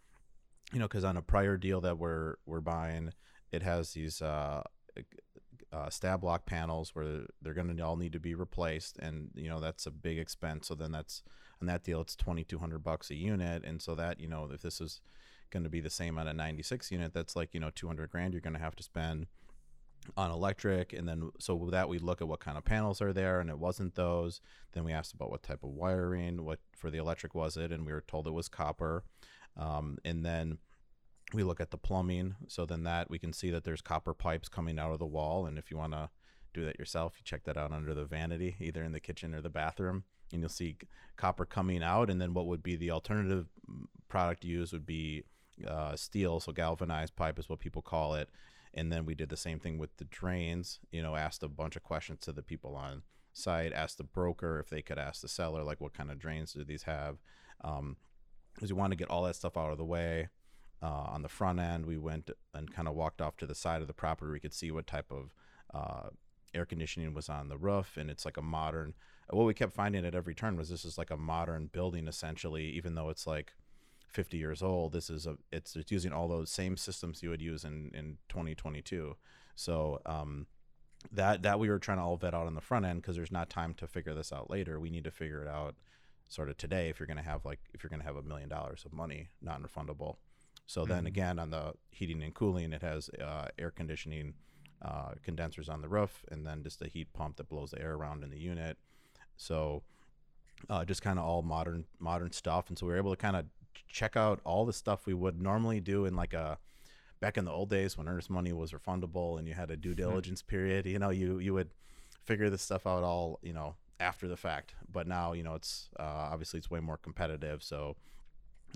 You know, because on a prior deal that we're we're buying, it has these uh, uh, Stab-Lok panels where they're going to all need to be replaced, and you know that's a big expense. So then that's on that deal, it's twenty two hundred bucks a unit, and so that you know if this is going to be the same on a ninety six unit, that's like you know two hundred grand you're going to have to spend on electric. And then so with that we look at what kind of panels are there and it wasn't those. Then we asked about what type of wiring what for the electric was it and we were told it was copper. Um, and then we look at the plumbing. So then that we can see that there's copper pipes coming out of the wall. And if you want to do that yourself you check that out under the vanity either in the kitchen or the bathroom and you'll see copper coming out. And then what would be the alternative product used would be uh, steel so galvanized pipe is what people call it and then we did the same thing with the drains you know asked a bunch of questions to the people on site asked the broker if they could ask the seller like what kind of drains do these have um, because we want to get all that stuff out of the way uh, on the front end. We went and kind of walked off to the side of the property. We could see what type of uh, air conditioning was on the roof, and it's like a modern. What we kept finding at every turn was this is like a modern building essentially, even though it's like 50 years old. This is a it's it's using all those same systems you would use in in 2022. So um, that that we were trying to all vet out on the front end because there's not time to figure this out later. We need to figure it out sort of today if you're going to have like if you're going to have a million dollars of money non-refundable so then mm-hmm. again, on the heating and cooling, it has uh, air conditioning uh, condensers on the roof, and then just a heat pump that blows the air around in the unit. So uh, just kind of all modern modern stuff, and so we were able to kind of check out all the stuff we would normally do in like a back in the old days when earnest money was refundable and you had a due mm-hmm. diligence mm-hmm. period. You know, you you would figure this stuff out all you know after the fact, but now you know it's uh, obviously it's way more competitive. So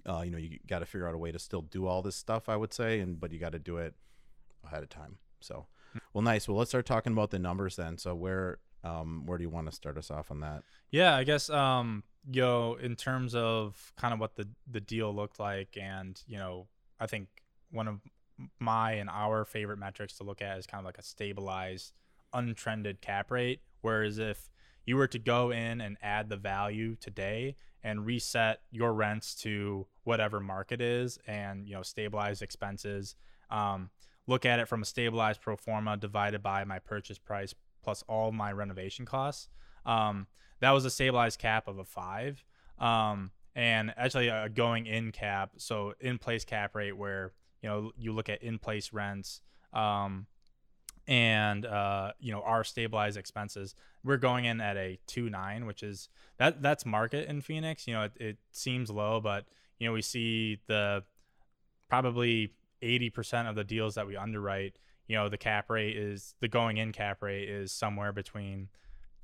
uh, you know, you got to figure out a way to still do all this stuff, I would say, and but you got to do it ahead of time. So, well, nice. Well, let's start talking about the numbers then. So, where um, where do you want to start us off on that? Yeah, I guess um, yo, in terms of kind of what the the deal looked like, and you know, I think one of my and our favorite metrics to look at is kind of like a stabilized, untrended cap rate. Whereas if you were to go in and add the value today and reset your rents to whatever market is and you know stabilize expenses um, look at it from a stabilized pro forma divided by my purchase price plus all my renovation costs um, that was a stabilized cap of a five. Um, and actually a going in cap so in place cap rate where you know you look at in place rents um, and uh, you know our stabilized expenses we're going in at a 2.9 which is that that's market in phoenix. You know it, it seems low but you know we see the probably 80% of the deals that we underwrite you know the cap rate is the going in cap rate is somewhere between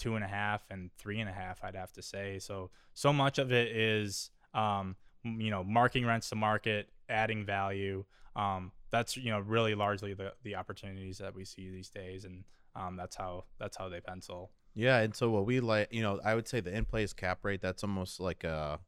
two and a half and three and a half i'd have to say so so much of it is um, you know marking rents to market adding value um, that's you know really largely the the opportunities that we see these days, and um, that's how that's how they pencil. Yeah, and so what we like, you know, I would say the in place cap rate that's almost like a,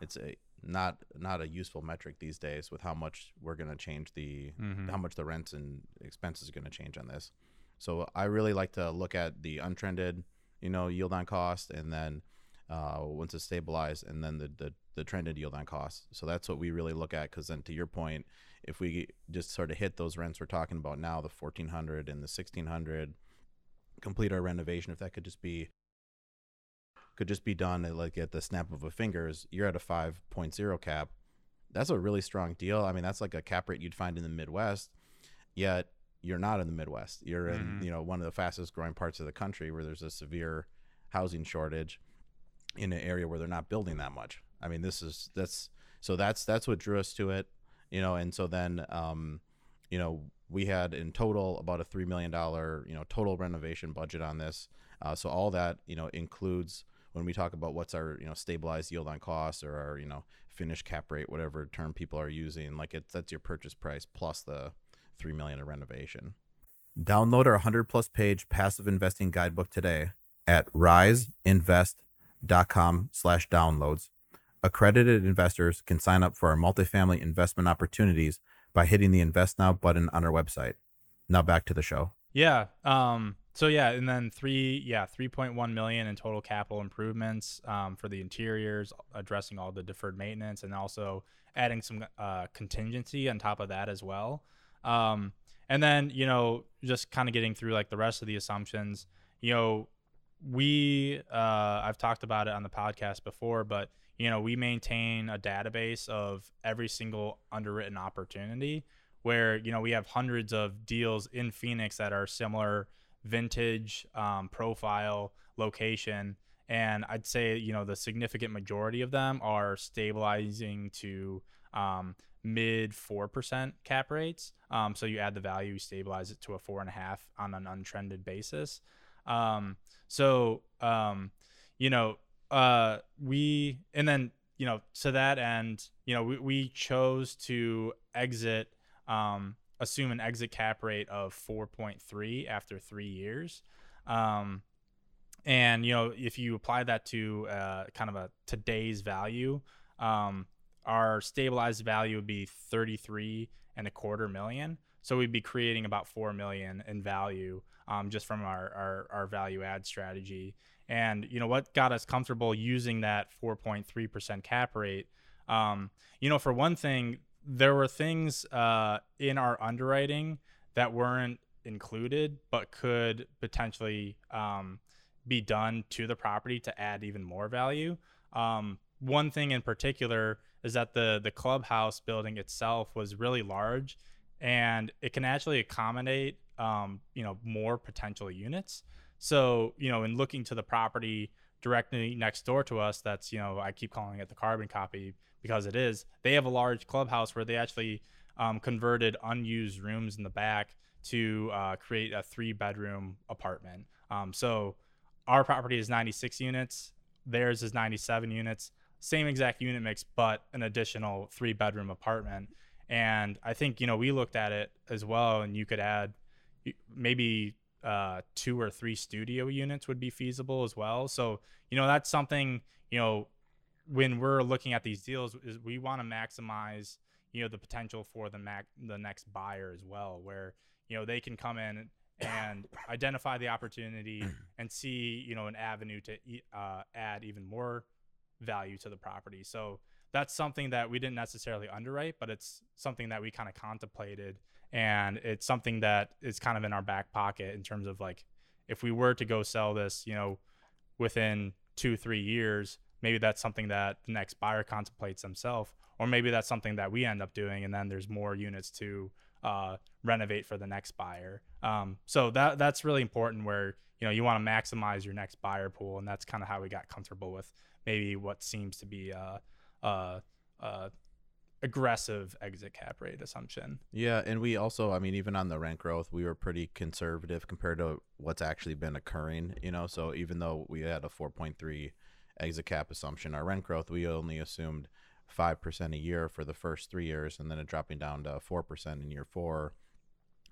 it's a not not a useful metric these days with how much we're going to change the Mhm. how much the rents and expenses are going to change on this. So I really like to look at the untrended, you know, yield on cost, and then uh, once it's stabilized, and then the, the the trended yield on cost. So that's what we really look at. Because then, to your point, if we just sort of hit those rents we're talking about now, the fourteen hundred and the sixteen hundred, complete our renovation. If that could just be could just be done at, like at the snap of a fingers, you're at a 5.0 cap. That's a really strong deal. I mean, that's like a cap rate you'd find in the Midwest. Yet you're not in the Midwest. You're in, Mhm. you know, one of the fastest growing parts of the country where there's a severe housing shortage in an area where they're not building that much. I mean, this is that's so that's that's what drew us to it, you know, and so then um, you know, we had in total about a three million dollar, you know, total renovation budget on this. Uh, so all that, you know, includes when we talk about what's our, you know, stabilized yield on cost or our, you know, finished cap rate, whatever term people are using, like it's that's your purchase price plus the three million of renovation. Download our 100 plus page passive investing guidebook today at riseinvest.com slash downloads. Accredited investors can sign up for our multifamily investment opportunities by hitting the invest now button on our website. Now back to the show. Yeah. Um. So yeah, and then three, yeah, three point one million in total capital improvements um, for the interiors, addressing all the deferred maintenance, and also adding some uh, contingency on top of that as well. Um, and then you know, just kind of getting through like the rest of the assumptions. You know, we uh, I've talked about it on the podcast before, but you know, we maintain a database of every single underwritten opportunity where you know we have hundreds of deals in Phoenix that are similar vintage um, profile location and i'd say you know the significant majority of them are stabilizing to um, mid 4% cap rates um, so you add the value you stabilize it to a four and a half on an untrended basis um, so um, you know uh, we and then you know to that end you know we, we chose to exit um, assume an exit cap rate of 4.3 after three years. Um, and you know, if you apply that to uh, kind of a today's value, um, our stabilized value would be 33 and a quarter million. So we'd be creating about four million in value um, just from our, our our value add strategy. And you know what got us comfortable using that 4.3% cap rate. Um, you know, for one thing, there were things uh, in our underwriting that weren't included but could potentially um, be done to the property to add even more value. Um, one thing in particular is that the the clubhouse building itself was really large, and it can actually accommodate um, you know more potential units. So you know, in looking to the property directly next door to us, that's you know I keep calling it the carbon copy because it is. They have a large clubhouse where they actually um, converted unused rooms in the back to uh, create a three bedroom apartment. Um, so our property is 96 units, theirs is 97 units, same exact unit mix, but an additional three bedroom apartment. And I think, you know, we looked at it as well, and you could add maybe uh, two or three studio units would be feasible as well. So, you know, that's something, you know, when we're looking at these deals is we want to maximize you know the potential for the mac the next buyer as well where you know they can come in and identify the opportunity and see you know an avenue to uh, add even more value to the property. So that's something that we didn't necessarily underwrite but it's something that we kind of contemplated. And it's something that is kind of in our back pocket in terms of like if we were to go sell this you know within two three years maybe that's something that the next buyer contemplates themselves or maybe that's something that we end up doing and then there's more units to uh, renovate for the next buyer. Um, so that that's really important where you know you want to maximize your next buyer pool and that's kind of how we got comfortable with maybe what seems to be a, a, a aggressive exit cap rate assumption Yeah, and we also, I mean, even on the rent growth, we were pretty conservative compared to what's actually been occurring. You know, so even though we had a 4.3 exit cap assumption. Our rent growth, we only assumed 5% a year for the first three years and then it dropping down to 4% in year four.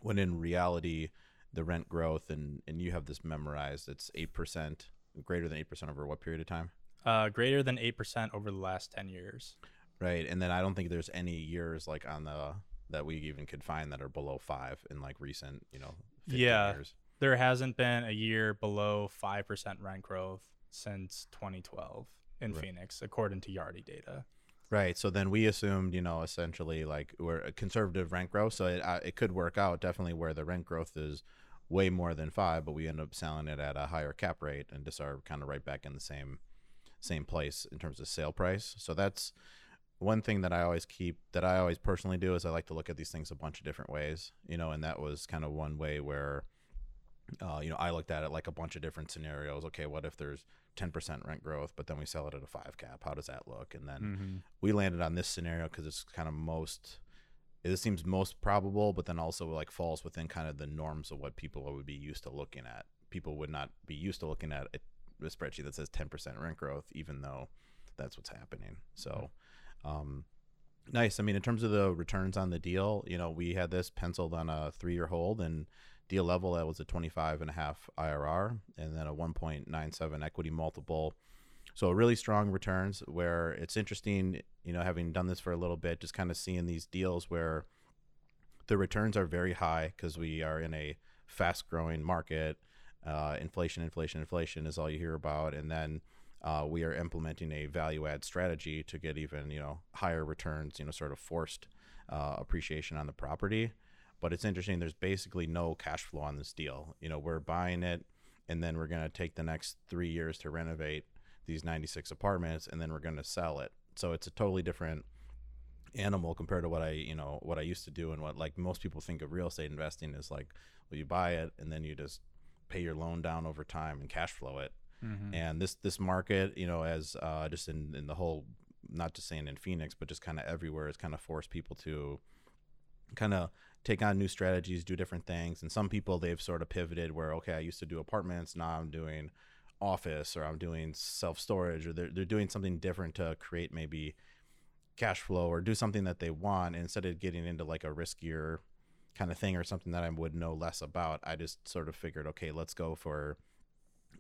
When in reality, the rent growth and and you have this memorized. It's eight percent, greater than eight percent over what period of time? Uh, greater than eight percent over the last ten years. Right, and then I don't think there's any years like on the that we even could find that are below five in like recent, you know, 50 Yeah. years. There hasn't been a year below five percent rent growth since 2012 in Right. Phoenix, according to Yardi data. Right. So then we assumed, you know, essentially like we're a conservative rent growth. So it, uh, it could work out definitely where the rent growth is way more than five, but we end up selling it at a higher cap rate and just are kind of right back in the same same place in terms of sale price. So that's one thing that I always keep that I always personally do is I like to look at these things a bunch of different ways, you know, and that was kind of one way where uh, you know, I looked at it like a bunch of different scenarios. Okay, what if there's 10% rent growth, but then we sell it at a five cap? How does that look? And then Mm-hmm. we landed on this scenario because it's kind of most it seems most probable but then also like falls within kind of the norms of what people would be used to looking at people would not be used to looking at a, a spreadsheet that says 10% rent growth even though that's what's happening. So um nice. I mean in terms of the returns on the deal you know we had this penciled on a three year hold and deal level that was a 25 and a half irr and then a 1.97 equity multiple. So really strong returns where it's interesting, you know, having done this for a little bit, just kind of seeing these deals where the returns are very high because we are in a fast growing market. Uh, inflation, inflation, inflation is all you hear about. And then uh, we are implementing a value add strategy to get even, you know, higher returns, you know, sort of forced uh, appreciation on the property. But it's interesting, there's basically no cash flow on this deal. You know, we're buying it and then we're going to take the next three years to renovate these 96 apartments and then we're going to sell it so it's a totally different animal compared to what i you know what i used to do and what like most people think of real estate investing is like well you buy it and then you just pay your loan down over time and cash flow it Mm-hmm. and this this market you know as uh just in in the whole not just saying in phoenix but just kind of everywhere has kind of forced people to kind of take on new strategies do different things and some people they've sort of pivoted where okay i used to do apartments now i'm doing office or i'm doing self storage or they're, they're doing something different to create maybe cash flow or do something that they want instead of getting into like a riskier kind of thing or something that i would know less about i just sort of figured okay let's go for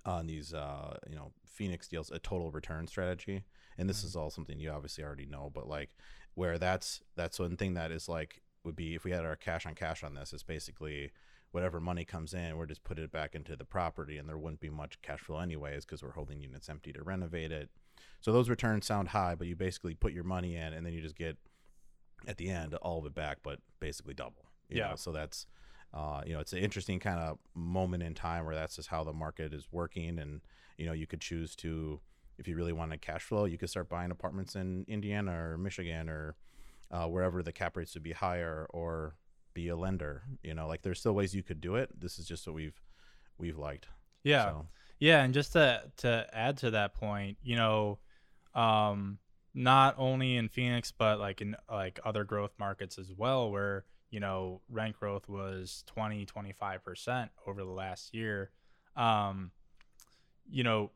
on these uh you know phoenix deals a total return strategy. And this is all something you obviously already know but like where that's that's one thing that is like would be if we had our cash on cash on this is basically whatever money comes in we're just put it back into the property and there wouldn't be much cash flow anyways because we're holding units empty to renovate it. So those returns sound high but you basically put your money in and then you just get at the end all of it back but basically double Yeah. know? so that's uh, you know, it's an interesting kind of moment in time where that's just how the market is working. And, you know, you could choose to, if you really wanted cash flow, you could start buying apartments in Indiana or Michigan or uh, wherever the cap rates would be higher or be a lender. You know, like there's still ways you could do it. This is just what we've, we've liked. Yeah. So, Yeah, and just to to add to that point, you know, um, not only in Phoenix but like in like other growth markets as well, where you know rent growth was 20 25 percent over the last year. Um, you know,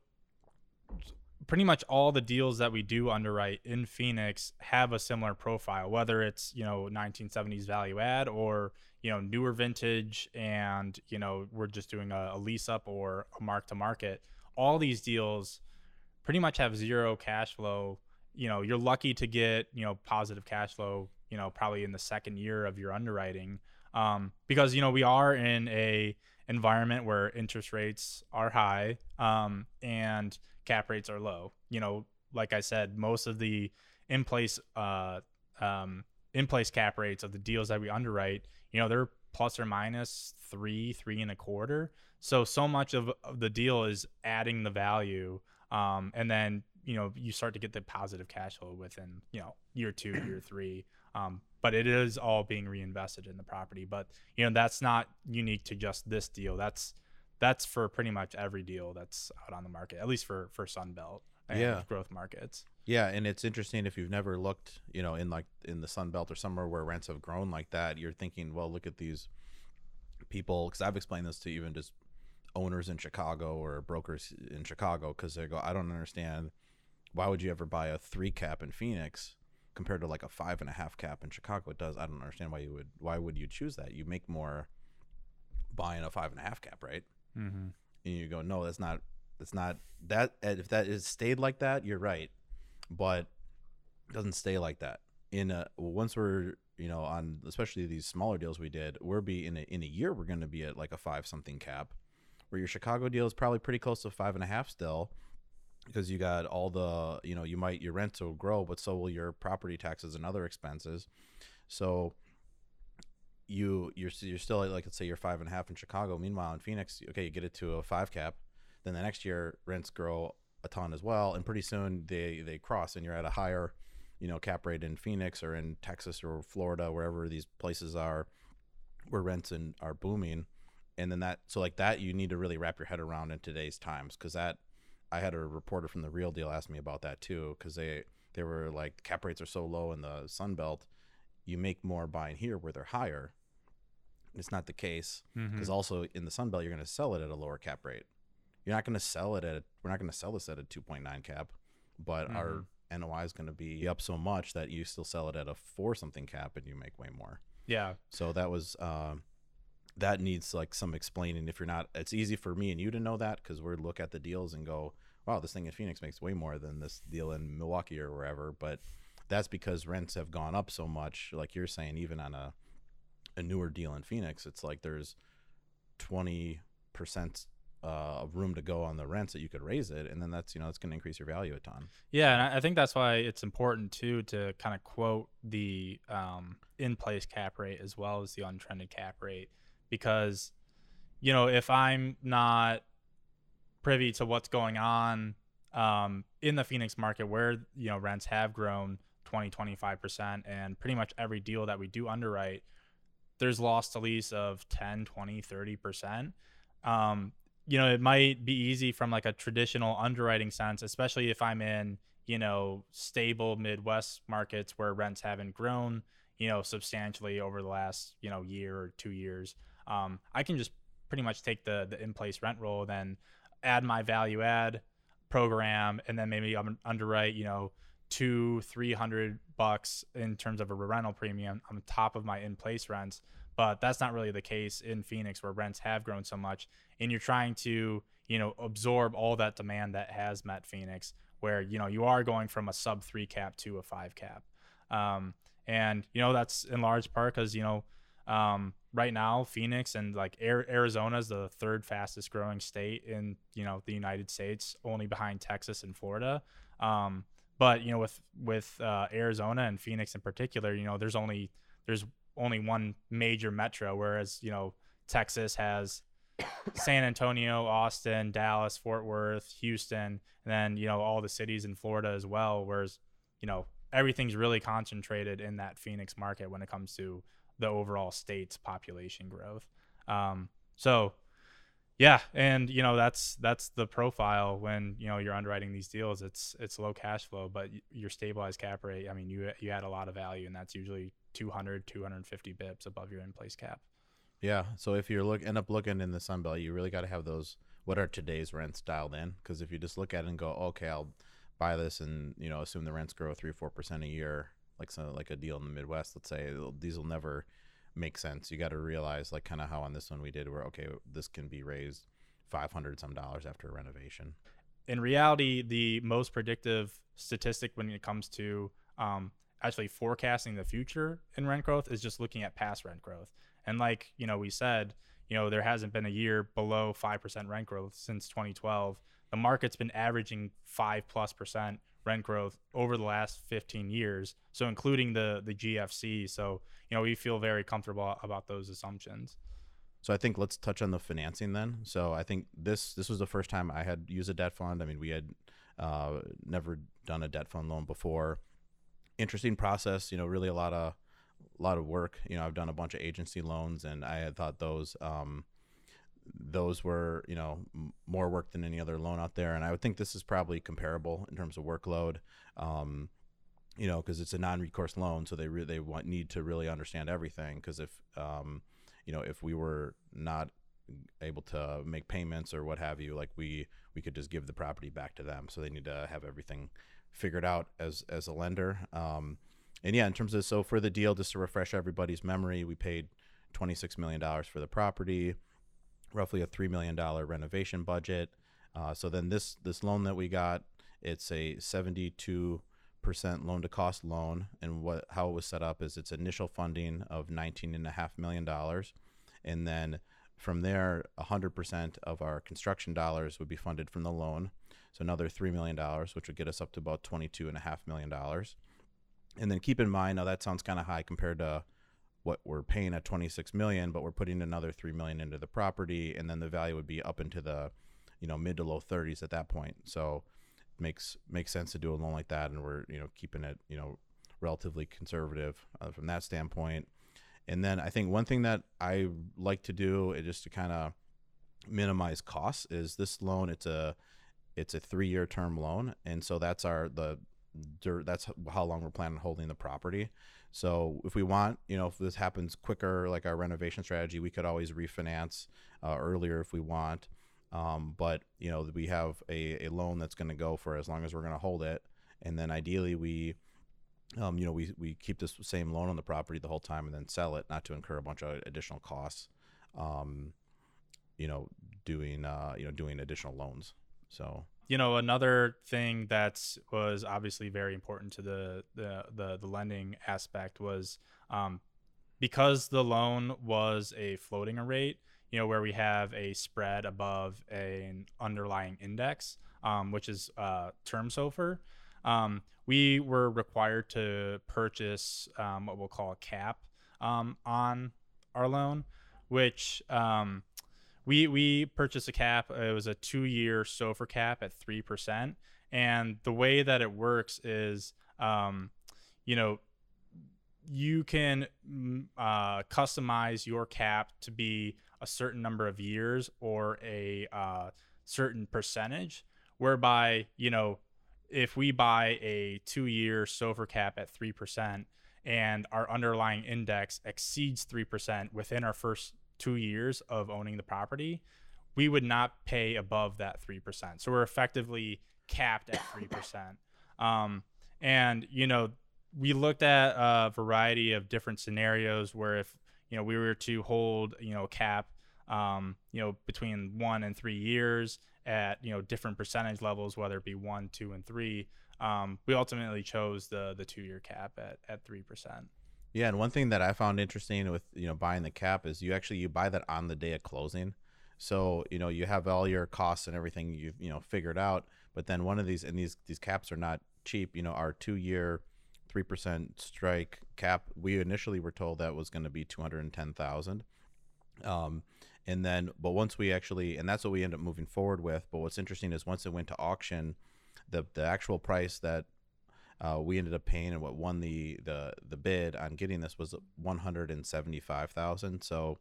pretty much all the deals that we do underwrite in Phoenix have a similar profile, whether it's you know 1970s value add or you know newer vintage, and you know we're just doing a, a lease up or a mark to market. All these deals pretty much have zero cash flow. You know, you're lucky to get you know positive cash flow. You know, probably in the second year of your underwriting, um, because you know we are in a environment where interest rates are high um, and cap rates are low. You know, like I said, most of the in place uh, um, in place cap rates of the deals that we underwrite, you know, they're plus or minus three, three and a quarter. So so much of, of the deal is adding the value, um, and then you know you start to get the positive cash flow within you know year two, year three. Um, but it is all being reinvested in the property. But you know that's not unique to just this deal. That's that's for pretty much every deal that's out on the market, at least for for Sunbelt and Yeah. growth markets. Yeah, and it's interesting if you've never looked, you know, in like in the Sun Belt or somewhere where rents have grown like that, you're thinking, well, look at these people because I've explained this to even just owners in Chicago or brokers in Chicago because they go, I don't understand why would you ever buy a three cap in Phoenix compared to like a five and a half cap in Chicago? It does. I don't understand why you would. Why would you choose that? You make more buying a five and a half cap, right? Mm-hmm. And you go, no, that's not that's not that. If that is stayed like that, you're right, but it doesn't stay like that. In a once we're you know on especially these smaller deals we did, we're be in a, in a year we're going to be at like a five something cap, where your Chicago deal is probably pretty close to five and a half still because you got all the you know you might your rents will grow but so will your property taxes and other expenses so you you're you're still like let's say you're five and a half in Chicago. Meanwhile, in Phoenix, okay, you get it to a five cap. Then the next year, rents grow a ton as well, and pretty soon they they cross, and you're at a higher, you know, cap rate in Phoenix or in Texas or Florida, wherever these places are, where rents and are booming, and then that so like that you need to really wrap your head around in today's times because that I had a reporter from the Real Deal ask me about that too because they they were like cap rates are so low in the Sun Belt you make more buying here where they're higher. It's not the case because Mm-hmm. also in the Sun Belt you're going to sell it at a lower cap rate. You're not going to sell it at we're not going to sell this at a 2.9 cap, but our NOI is going to be up so much that you still sell it at a four something cap and you make way more. Yeah. So that was um, that needs like some explaining. If you're not, it's easy for me and you to know that because we're look at the deals and go, "Wow, this thing in Phoenix makes way more than this deal in Milwaukee or wherever." But that's because rents have gone up so much. Like you're saying, even on a a newer deal in Phoenix, it's like there's twenty percent uh, of room to go on the rents that you could raise it, and then that's you know that's going to increase your value a ton. Yeah, and I- think that's why it's important too to kind of quote the um, in-place cap rate as well as the untrended cap rate, because you know if I'm not privy to what's going on um, in the Phoenix market, where you know rents have grown 20, 25 percent, and pretty much every deal that we do underwrite, there's loss to lease of 10, 20, 30 percent. Um, you know, it might be easy from like a traditional underwriting sense, especially if I'm in, you know, stable Midwest markets where rents haven't grown, you know, substantially over the last, you know, year or two years. Um, I can just pretty much take the the in place rent roll, then add my value add program, and then maybe I'm underwrite, you know, two, three hundred bucks in terms of a rental premium on top of my in place rents. But that's not really the case in Phoenix where rents have grown so much and you're trying to you know absorb all that demand that has met Phoenix where you know you are going from a sub 3 cap to a 5 cap. Um, and you know that's in large part cuz you know um, right now Phoenix and like Arizona is the third fastest growing state in you know the United States only behind Texas and Florida um, but you know with with uh, Arizona and Phoenix in particular you know there's only there's only one major metro, whereas you know Texas has San Antonio, Austin, Dallas, Fort Worth, Houston, and then you know all the cities in Florida as well. Whereas you know everything's really concentrated in that Phoenix market when it comes to the overall state's population growth. Um, so yeah, and you know that's that's the profile when you know you're underwriting these deals. It's it's low cash flow, but your stabilized cap rate. I mean, you you add a lot of value, and that's usually 200, 250 bips above your in place cap. Yeah. So if you look end up looking in the Sun Belt, you really got to have those what are today's rents dialed in. Because if you just look at it and go, okay, I'll buy this and you know assume the rents grow three four percent a year, like so like a deal in the Midwest, let's say these will never make sense. You got to realize like kind of how on this one we did, where okay, this can be raised five hundred some dollars after a renovation. in reality, the most predictive statistic when it comes to um, actually forecasting the future in rent growth is just looking at past rent growth. And like you know, we said, you know, there hasn't been a year below five percent rent growth since 2012. The market's been averaging five plus percent rent growth over the last 15 years, so including the the GFC. So you know, we feel very comfortable about those assumptions. So I think let's touch on the financing then. So I think this this was the first time I had used a debt fund. I mean, we had uh, never done a debt fund loan before. Interesting process, you know, really a lot of a lot of work. You know, I've done a bunch of agency loans, and I had thought those um, those were you know more work than any other loan out there. And I would think this is probably comparable in terms of workload. Um, you know, because it's a non-recourse loan, so they re- they want need to really understand everything. Because if um, you know, if we were not able to make payments or what have you, like we we could just give the property back to them. So they need to have everything figured out as as a lender. Um, and yeah, in terms of so for the deal, just to refresh everybody's memory, we paid twenty six million dollars for the property. Roughly a three million dollar renovation budget. Uh, so then this this loan that we got, it's a seventy two percent loan to cost loan, and what how it was set up is it's initial funding of nineteen and a half million dollars, and then from there, 100% of our construction dollars would be funded from the loan. So another $3 million, which would get us up to about $22.5 million. And then keep in mind, now that sounds kind of high compared to what we're paying at 26 million, but we're putting another 3 million into the property and then the value would be up into the, you know, mid to low 30s at that point. So it makes makes sense to do a loan like that and we're, you know, keeping it, you know, relatively conservative uh, from that standpoint. And then I think one thing that I like to do is just to kind of minimize costs is this loan. It's a it's a three year term loan, and so that's our the that's how long we're planning on holding the property. So if we want, you know, if this happens quicker, like our renovation strategy, we could always refinance uh, earlier if we want. Um, but you know, we have a, a loan that's going to go for as long as we're going to hold it, and then ideally we um, you know, we, we keep this same loan on the property the whole time and then sell it, not to incur a bunch of additional costs. Um, you know, doing uh, you know doing additional loans. So you know another thing that was obviously very important to the the the, the lending aspect was um, because the loan was a floating rate. You know, where we have a spread above an underlying index, um, which is uh, term SOFR. Um, we were required to purchase um, what we'll call a cap um, on our loan, which um, we we purchased a cap. It was a two year SOFR cap at three percent, and the way that it works is, um, you know, you can mm, uh, customize your cap to be a certain number of years or a uh, certain percentage, whereby you know if we buy a two year SOFR cap at 3% and our underlying index exceeds 3% within our first two years of owning the property, we would not pay above that 3%. So we're effectively capped at 3%. Um, and, you know, we looked at a variety of different scenarios where if, you know, we were to hold, you know, cap, um, you know, between one and three years, at you know different percentage levels, whether it be one, two, and three. Um, we ultimately chose the the two year cap at at three percent. Yeah, and one thing that I found interesting with you know buying the cap is you actually you buy that on the day of closing, so you know you have all your costs and everything you've you know figured out. But then one of these and these these caps are not cheap. You know, our two year three percent strike cap. We initially were told that was going to be two hundred and ten thousand. Um, and then but once we actually and that's what we end up moving forward with but what's interesting is once it went to auction the the actual price that uh, we ended up paying and what won the the the bid on getting this was 175,000 so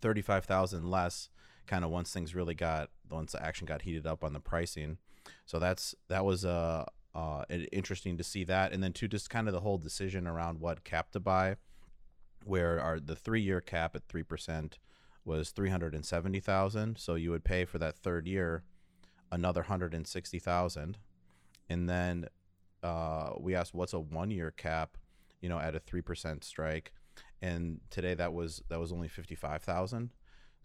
35,000 less kind of once things really got once the action got heated up on the pricing. So that's that was uh, uh interesting to see that. And then to just kind of the whole decision around what cap to buy where our the 3 year cap at 3% was 370,000 so you would pay for that third year another 160,000 and then uh, we asked what's a one year cap? You know at a 3% strike. And today that was that was only 55,000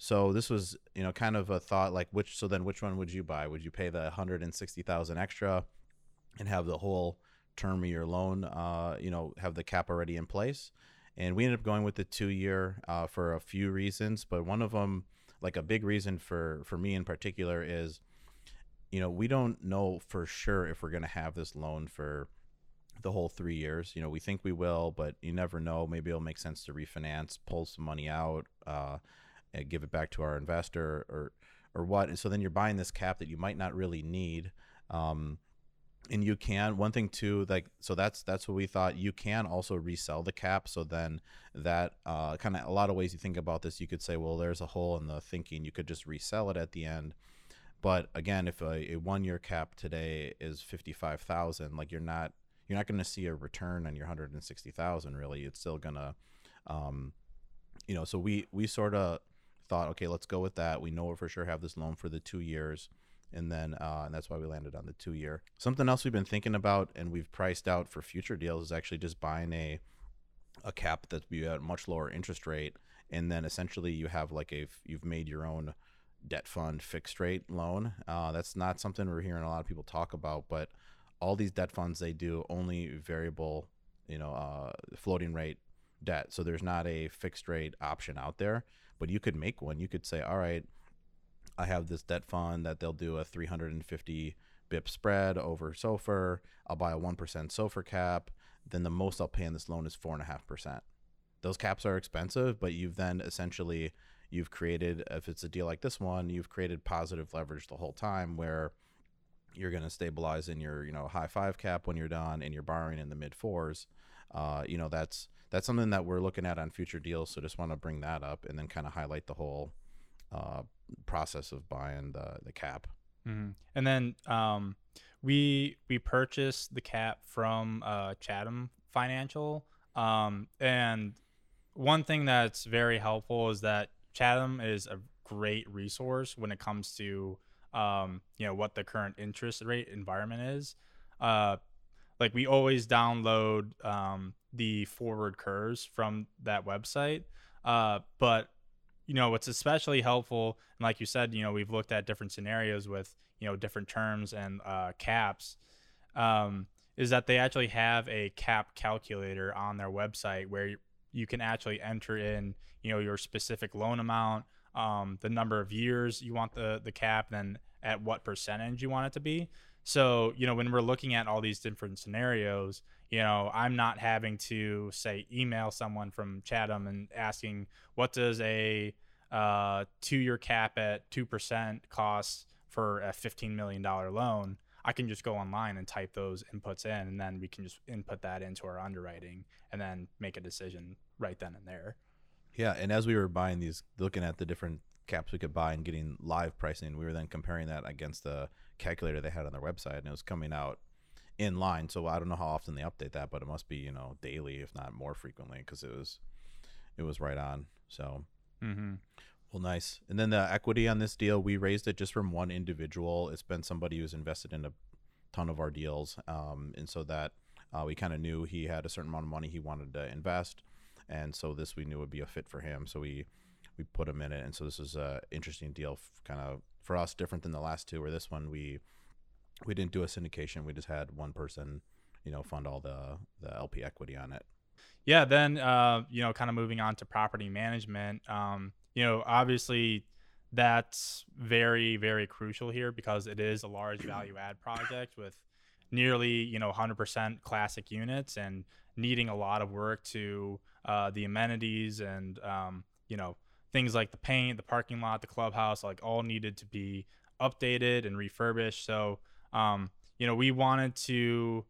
so this was you know kind of a thought like which so then which one would you buy? Would you pay the 160,000 extra and have the whole term of your loan uh, you know have the cap already in place? And we ended up going with the two year uh, for a few reasons but one of them like a big reason for for me in particular is you know we don't know for sure if we're going to have this loan for the whole three years. You know we think we will but you never know. Maybe it'll make sense to refinance pull some money out uh, and give it back to our investor or or what. And so then you're buying this cap that you might not really need um, and you can one thing too like so that's that's what we thought. You can also resell the cap. So then that uh, kind of a lot of ways you think about this you could say well there's a hole in the thinking. You could just resell it at the end but again if a, a one year cap today is 55000 like you're not you're not going to see a return on your 160000 really. It's still to um, you know so we we sort of thought okay let's go with that. We know we for sure have this loan for the two years. And then uh, and that's why we landed on the two year. Something else we've been thinking about and we've priced out for future deals is actually just buying a a cap that's be at a much lower interest rate, and then essentially you have like a you've made your own debt fund fixed rate loan. Uh, that's not something we're hearing a lot of people talk about, but all these debt funds they do only variable, you know, uh, floating rate debt. So there's not a fixed rate option out there, but you could make one. You could say, all right, I have this debt fund that they'll do a 350 bip spread over SOFR. I'll buy a 1% SOFR cap. Then the most I'll pay on this loan is 4.5%. Those caps are expensive, but you've then essentially you've created if it's a deal like this one you've created positive leverage the whole time where you're going to stabilize in your you know high five cap when you're done and you're borrowing in the mid fours. Uh, you know that's that's something that we're looking at on future deals so just want to bring that up and then kind of highlight the whole uh, process of buying the the cap. Mm-hmm. and then um, we we purchased the cap from uh, chatham financial. Um, and one thing that's very helpful is that Chatham is a great resource when it comes to um, you know what the current interest rate environment is. Uh, like we always download um, the forward curves from that website, uh, but you know what's especially helpful, and like you said, you know we've looked at different scenarios with you know different terms and uh, caps. Um, is that they actually have a cap calculator on their website where you can actually enter in you know your specific loan amount um, the number of years you want the the cap then at what percentage you want it to be. So you know when we're looking at all these different scenarios you know i'm not having to say email someone from chatham and asking what does a uh, two year cap at 2% cost for a $15 million loan I can just go online and type those inputs in, and then we can just input that into our underwriting and then make a decision right then and there. Yeah, and as we were buying these, looking at the different caps we could buy and getting live pricing, we were then comparing that against the calculator they had on their website, and it was coming out in line. So I don't know how often they update that, but it must be you know daily, if not more frequently, because it was it was right on. So. Mm-hmm. Well, nice. And then the equity on this deal, we raised it just from one individual. It's been somebody who's invested in a ton of our deals, um, and so that uh, we kind of knew he had a certain amount of money he wanted to invest, and so this we knew would be a fit for him. So we we put him in it, and so this is a interesting deal, kind of for us, different than the last two. Where this one we we didn't do a syndication; we just had one person, you know, fund all the the LP equity on it. Yeah. Then uh, you know, kind of moving on to property management. Um, you know, obviously that's very, very crucial here because it is a large value add project with nearly, you know, 100% classic units and needing a lot of work to uh, the amenities and, um, you know, things like the paint, the parking lot, the clubhouse, like all needed to be updated and refurbished. So, um, you know, we wanted to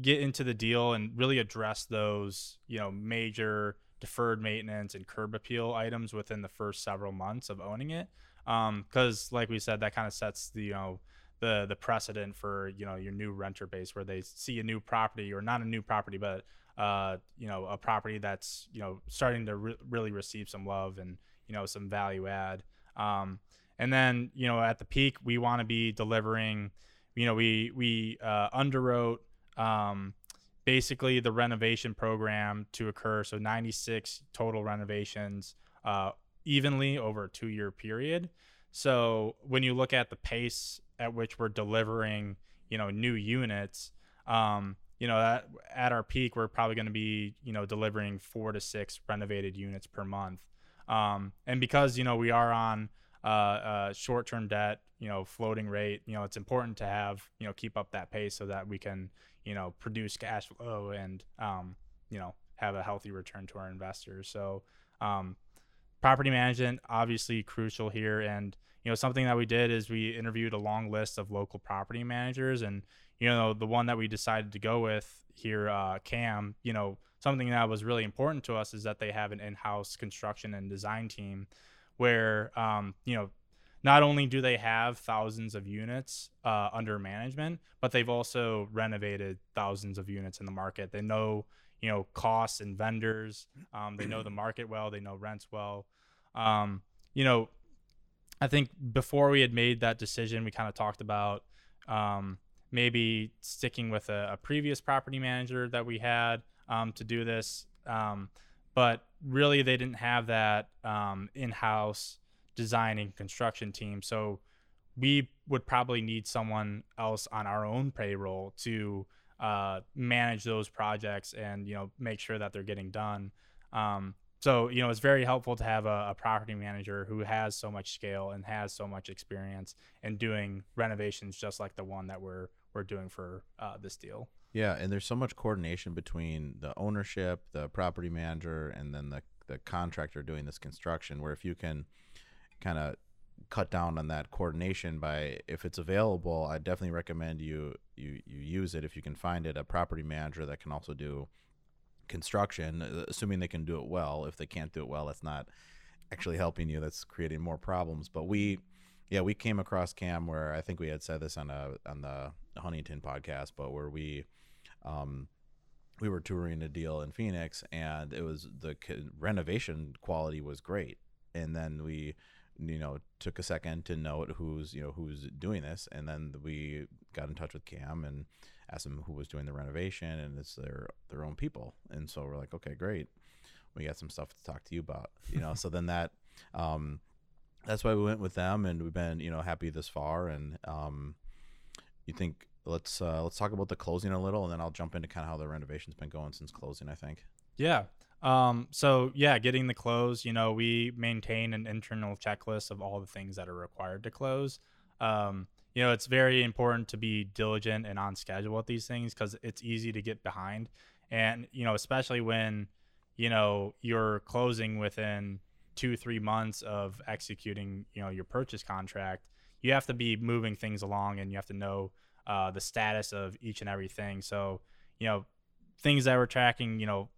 get into the deal and really address those, you know, major deferred maintenance and curb appeal items within the first several months of owning it. Because, um, like we said, that kind of sets the you know the the precedent for you know your new renter base where they see a new property or not a new property, but uh, you know a property that's you know starting to re- really receive some love and you know some value add. Um, and then you know at the peak, we want to be delivering. You know, we we uh, underwrote um, basically the renovation program to occur. So 96 total renovations uh, evenly over a two year period. So when you look at the pace at which we're delivering, you know, new units, um, you know, at, at our peak, we're probably going to be, you know, delivering four to six renovated units per month. Um, and because, you know, we are on uh, uh, short term debt, you know, floating rate, you know, it's important to have, you know, keep up that pace so that we can, you know produce cash flow and um, you know have a healthy return to our investors. So um, property management obviously crucial here. And you know something that we did is we interviewed a long list of local property managers. And you know the one that we decided to go with here uh, cam you know something that was really important to us is that they have an in-house construction and design team where um, you know not only do they have thousands of units uh, under management, but they've also renovated thousands of units in the market. They know, you know, costs and vendors. Um, they know the market well. They know rents well. Um, you know, I think before we had made that decision, we kind of talked about um, maybe sticking with a, a, previous property manager that we had um, to do this. But really, they didn't have that um, in-house design and construction team. So we would probably need someone else on our own payroll to uh, manage those projects and you know make sure that they're getting done. Um, so you know it's very helpful to have a, a, property manager who has so much scale and has so much experience in doing renovations just like the one that we're we're doing for uh, this deal. Yeah, and there's so much coordination between the ownership, the property manager, and then the the contractor doing this construction. Where if you can kind of cut down on that coordination by if it's available, I definitely recommend you you you use it if you can find it. A property manager that can also do construction, uh, assuming they can do it well. If they can't do it well, that's not actually helping you. That's creating more problems. But we, yeah, we came across Cam where I think we had said this on a on the Huntington podcast, but where we, um, we were touring a deal in Phoenix, and it was the renovation quality was great, and then we you know took a second to note who's you know who's doing this. And then we got in touch with cam and asked him who was doing the renovation and it's their their own people. And so we're like okay great. We got some stuff to talk to you about you know? So then that um that's why we went with them and we've been you know happy this far. And um you think let's uh let's talk about the closing a little and then i'll jump into kind of how the renovation's been going since closing i think yeah um, so yeah, getting the close, you know, we maintain an internal checklist of all the things that are required to close. Um, you know, it's very important to be diligent and on schedule with these things because it's easy to get behind. And, you know, especially when, you know, you're closing within two, three months of executing, you know, your purchase contract, you have to be moving things along and you have to know uh, the status of each and everything. So, you know, things that we're tracking, you know,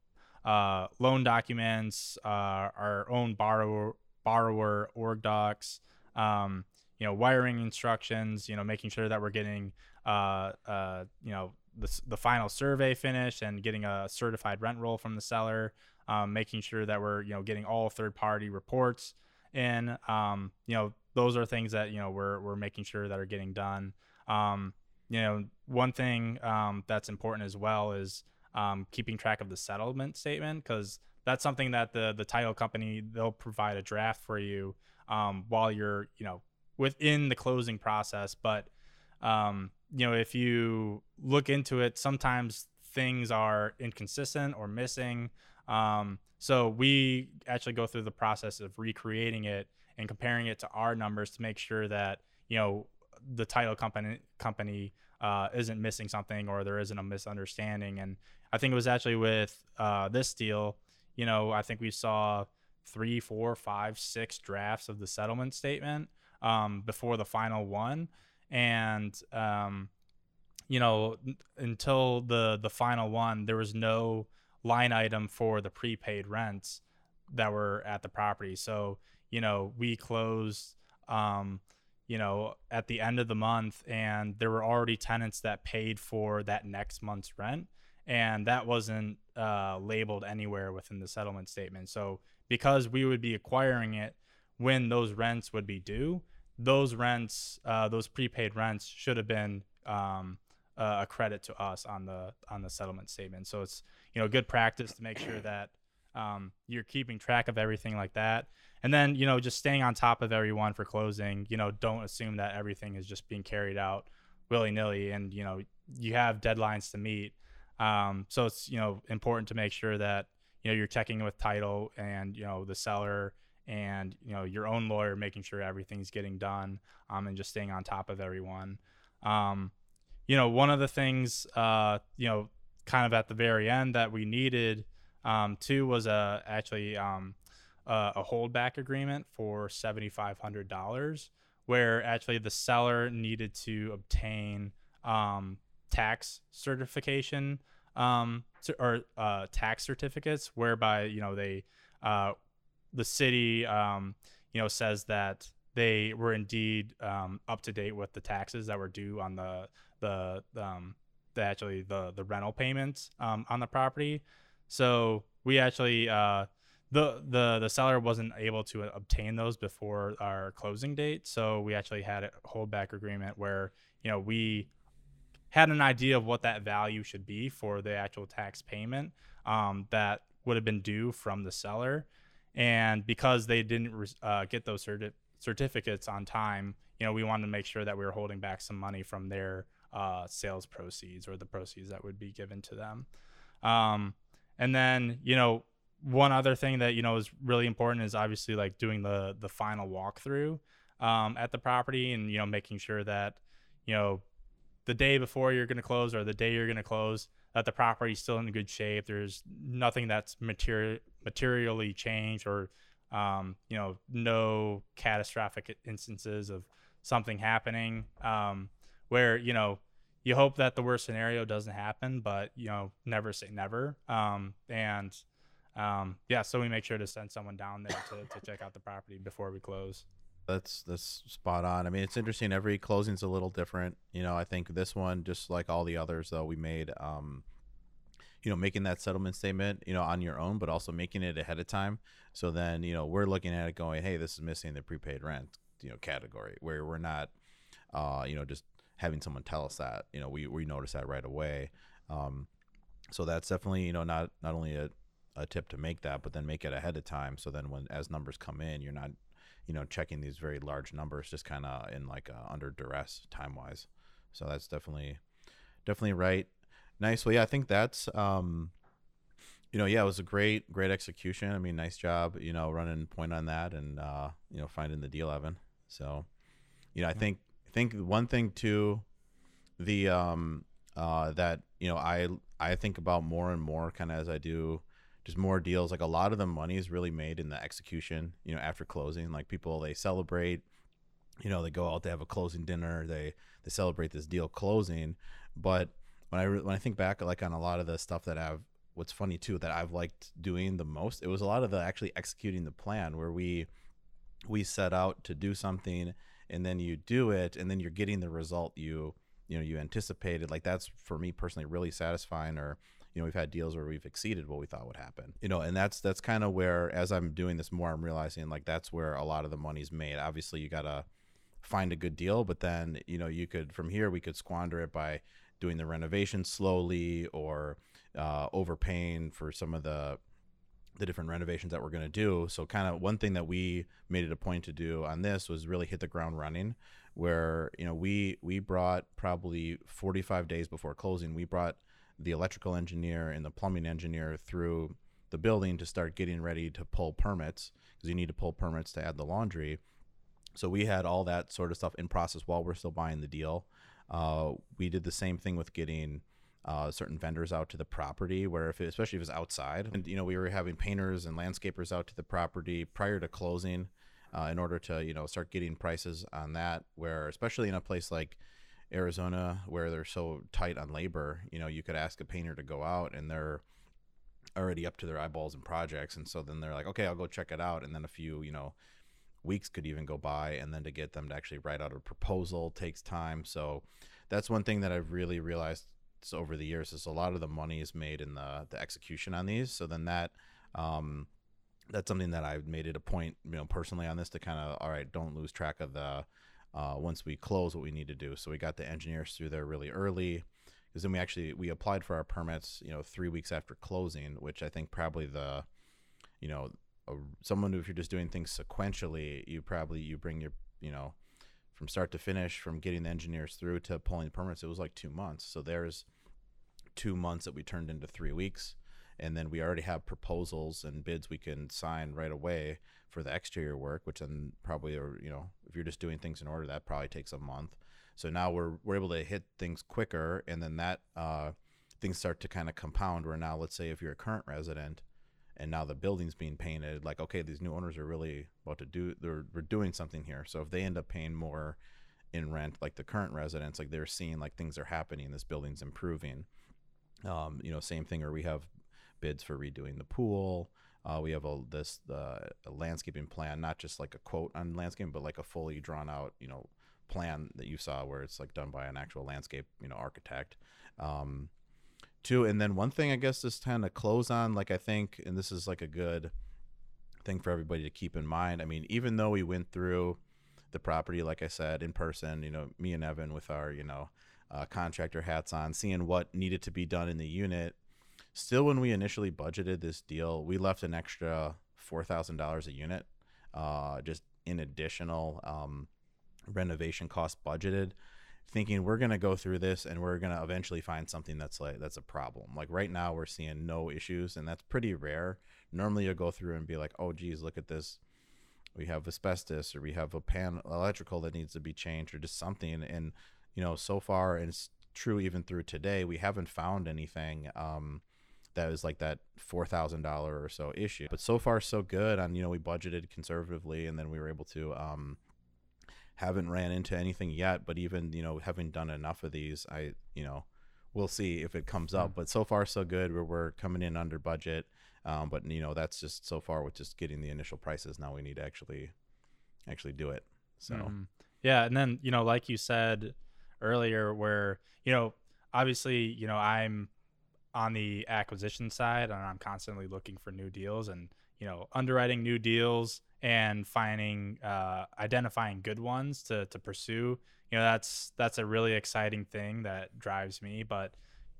uh, loan documents, uh, our own borrower borrower org docs, um, you know, wiring instructions, you know, making sure that we're getting, uh, uh, you know, the, the final survey finished and getting a certified rent roll from the seller, um, making sure that we're, you know, getting all third party reports in, um, you know, those are things that, you know, we're, we're making sure that are getting done. Um, you know, one thing um, that's important as well is, um, keeping track of the settlement statement because that's something that the the title company they'll provide a draft for you um, while you're you know within the closing process. But um, you know if you look into it, sometimes things are inconsistent or missing. Um, so we actually go through the process of recreating it and comparing it to our numbers to make sure that you know the title company company uh, isn't missing something or there isn't a misunderstanding. And I think it was actually with uh, this deal, you know, I think we saw three, four, five, six drafts of the settlement statement um, before the final one. And, um, you know, until the, the final one, there was no line item for the prepaid rents that were at the property. So, you know, we closed, um, you know, at the end of the month, and there were already tenants that paid for that next month's rent and that wasn't uh, labeled anywhere within the settlement statement. So because we would be acquiring it when those rents would be due, those rents, uh, those prepaid rents, should have been um, a credit to us on the on the settlement statement. So it's you know good practice to make sure that um, you're keeping track of everything like that, and then you know just staying on top of everyone for closing. You know, don't assume that everything is just being carried out willy nilly, and you know you have deadlines to meet. Um, so it's you know important to make sure that you know you're checking with title and you know the seller and you know your own lawyer, making sure everything's getting done, um, and just staying on top of everyone. Um, you know, one of the things uh, you know, kind of at the very end that we needed um, too was a actually um, a, a holdback agreement for seventy five hundred dollars, where actually the seller needed to obtain um, tax certification um, or uh, tax certificates whereby you know they uh, the city um, you know says that they were indeed um, up to date with the taxes that were due on the the um, the actually the the rental payments um, on the property. So we actually uh, the the the seller wasn't able to obtain those before our closing date. So we actually had a holdback agreement where you know we had an idea of what that value should be for the actual tax payment um, that would have been due from the seller, and because they didn't uh, get those certi- certificates on time, you know, we wanted to make sure that we were holding back some money from their uh, sales proceeds or the proceeds that would be given to them. Um, and then, you know, one other thing that you know is really important is obviously like doing the the final walkthrough um, at the property and you know making sure that you know the day before you're going to close or the day you're going to close that the property's still in good shape. There's nothing that's material materially changed or um, you know no catastrophic instances of something happening um, where you know you hope that the worst scenario doesn't happen but you know never say never um, and um, yeah, so we make sure to send someone down there to, to check out the property before we close. That's that's spot on. I mean, it's interesting. Every closing's a little different. You know, I think this one, just like all the others, though, we made, um, you know, making that settlement statement, you know, on your own, but also making it ahead of time. So then, you know, we're looking at it going, hey, this is missing the prepaid rent, you know, category where we're not, uh, you know, just having someone tell us that. You know, we we notice that right away. Um, so that's definitely, you know, not not only a a tip to make that, but then make it ahead of time. So then when as numbers come in, you're not, you know, checking these very large numbers just kind of in like uh, under duress time wise. So that's definitely, definitely right. Nice. Well, yeah, I think that's, um, you know, yeah, it was a great, great execution. I mean, nice job, you know, running point on that and, uh, you know, finding the D11. So, you know, I think, I think one thing too, the, um, uh, that, you know, I, I think about more and more kind of as I do, just more deals. Like a lot of the money is really made in the execution, you know, after closing. Like people, they celebrate, you know, they go out, they have a closing dinner, they they celebrate this deal closing. But when I when I think back, like on a lot of the stuff that I've, what's funny too that I've liked doing the most, it was a lot of the actually executing the plan where we we set out to do something and then you do it and then you're getting the result you you know you anticipated like that's for me personally really satisfying or you know we've had deals where we've exceeded what we thought would happen. You know and that's that's kind of where as i'm doing this more i'm realizing like that's where a lot of the money's made. Obviously you gotta find a good deal but then you know you could from here we could squander it by doing the renovation slowly or uh, overpaying for some of the the different renovations that we're going to do so kind of one thing that we made it a point to do on this was really hit the ground running where you know we we brought probably 45 days before closing we brought the electrical engineer and the plumbing engineer through the building to start getting ready to pull permits because you need to pull permits to add the laundry. So we had all that sort of stuff in process while we're still buying the deal. Uh, we did the same thing with getting uh, certain vendors out to the property, where if it, especially if it's outside, and you know we were having painters and landscapers out to the property prior to closing, uh, in order to you know start getting prices on that. Where especially in a place like Arizona where they're so tight on labor, you know, you could ask a painter to go out and they're already up to their eyeballs in projects and so then they're like, "Okay, I'll go check it out." And then a few, you know, weeks could even go by and then to get them to actually write out a proposal takes time. So that's one thing that I've really realized over the years is a lot of the money is made in the the execution on these. So then that um that's something that I've made it a point, you know, personally on this to kind of all right, don't lose track of the uh, once we close what we need to do. So we got the engineers through there really early because then we actually we applied for our permits you know three weeks after closing which i think probably the you know a, someone if you're just doing things sequentially you probably you bring your you know from start to finish from getting the engineers through to pulling the permits it was like two months so there's two months that we turned into three weeks and then we already have proposals and bids we can sign right away for the exterior work, which then probably, or you know, if you're just doing things in order, that probably takes a month. So now we're we're able to hit things quicker, and then that uh, things start to kind of compound. Where now, let's say if you're a current resident, and now the building's being painted, like okay, these new owners are really about to do, they're we're doing something here. So if they end up paying more in rent, like the current residents, like they're seeing like things are happening, this building's improving. Um, you know, same thing, or we have bids for redoing the pool. Uh, we have a this uh, a landscaping plan, not just like a quote on landscaping, but like a fully drawn out, you know, plan that you saw where it's like done by an actual landscape, you know, architect. Um, too, and then one thing I guess just kind of close on, like I think, and this is like a good thing for everybody to keep in mind. I mean, even though we went through the property, like I said, in person, you know, me and Evan with our, you know, uh, contractor hats on, seeing what needed to be done in the unit still when we initially budgeted this deal, we left an extra four thousand dollars a unit, uh, just in additional um, renovation cost budgeted thinking we're going to go through this and we're going to eventually find something that's like that's a problem. Like right now we're seeing no issues and that's pretty rare. Normally you'll go through and be like oh geez look at this. We have asbestos or we have a pan electrical that needs to be changed or just something. And you know so far and it's true even through today we haven't found anything um, that is like that four thousand dollar or so issue. But so far so good on you know we budgeted conservatively and then we were able to um, haven't ran into anything yet but even you know having done enough of these i you know we'll see if it comes up mm. but so far so good where we're coming in under budget um, but you know that's just so far with just getting the initial prices now we need to actually actually do it so mm. yeah and then you know like you said earlier where you know obviously you know i'm on the acquisition side and i'm constantly looking for new deals and you know underwriting new deals and finding uh, identifying good ones to to pursue you know that's that's a really exciting thing that drives me but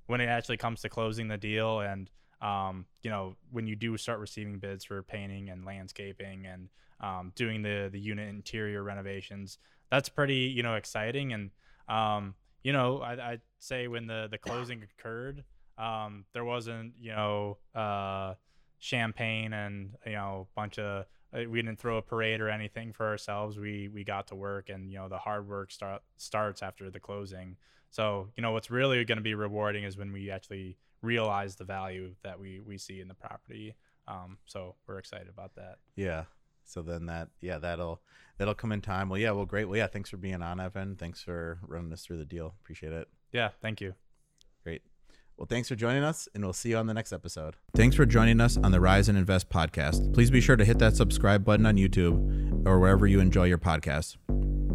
when it actually comes to closing the deal and um, you know when you do start receiving bids for painting and landscaping and um, doing the the unit interior renovations that's pretty you know exciting and um, you know I, i'd say when the the closing occurred um, there wasn't you know uh, champagne and you know a bunch of we didn't throw a parade or anything for ourselves. We we got to work, and you know the hard work start starts after the closing. So you know what's really going to be rewarding is when we actually realize the value that we we see in the property. Um, so we're excited about that. Yeah. So then that yeah that'll that'll come in time. Well yeah well great well yeah thanks for being on Evan. Thanks for running us through the deal. Appreciate it. Yeah. Thank you. Great. Well, thanks for joining us, and we'll see you on the next episode. Thanks for joining us on the Rise and Invest podcast. Please be sure to hit that subscribe button on YouTube or wherever you enjoy your podcasts.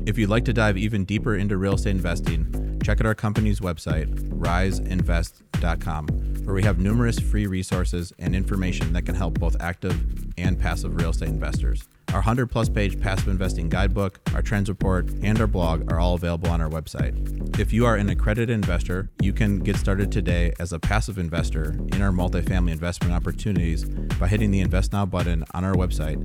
If you'd like to dive even deeper into real estate investing, check out our company's website, riseinvest.com, where we have numerous free resources and information that can help both active and passive real estate investors. Our 100 plus page passive investing guidebook, our trends report, and our blog are all available on our website. If you are an accredited investor, you can get started today as a passive investor in our multifamily investment opportunities by hitting the Invest Now button on our website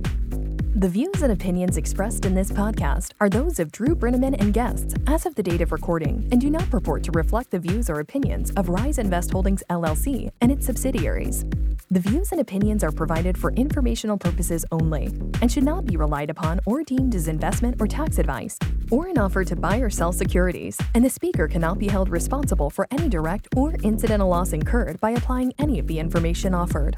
the views and opinions expressed in this podcast are those of Drew Breneman and guests as of the date of recording and do not purport to reflect the views or opinions of Rise Invest Holdings LLC and its subsidiaries. The views and opinions are provided for informational purposes only and should not be relied upon or deemed as investment or tax advice or an offer to buy or sell securities, and the speaker cannot be held responsible for any direct or incidental loss incurred by applying any of the information offered.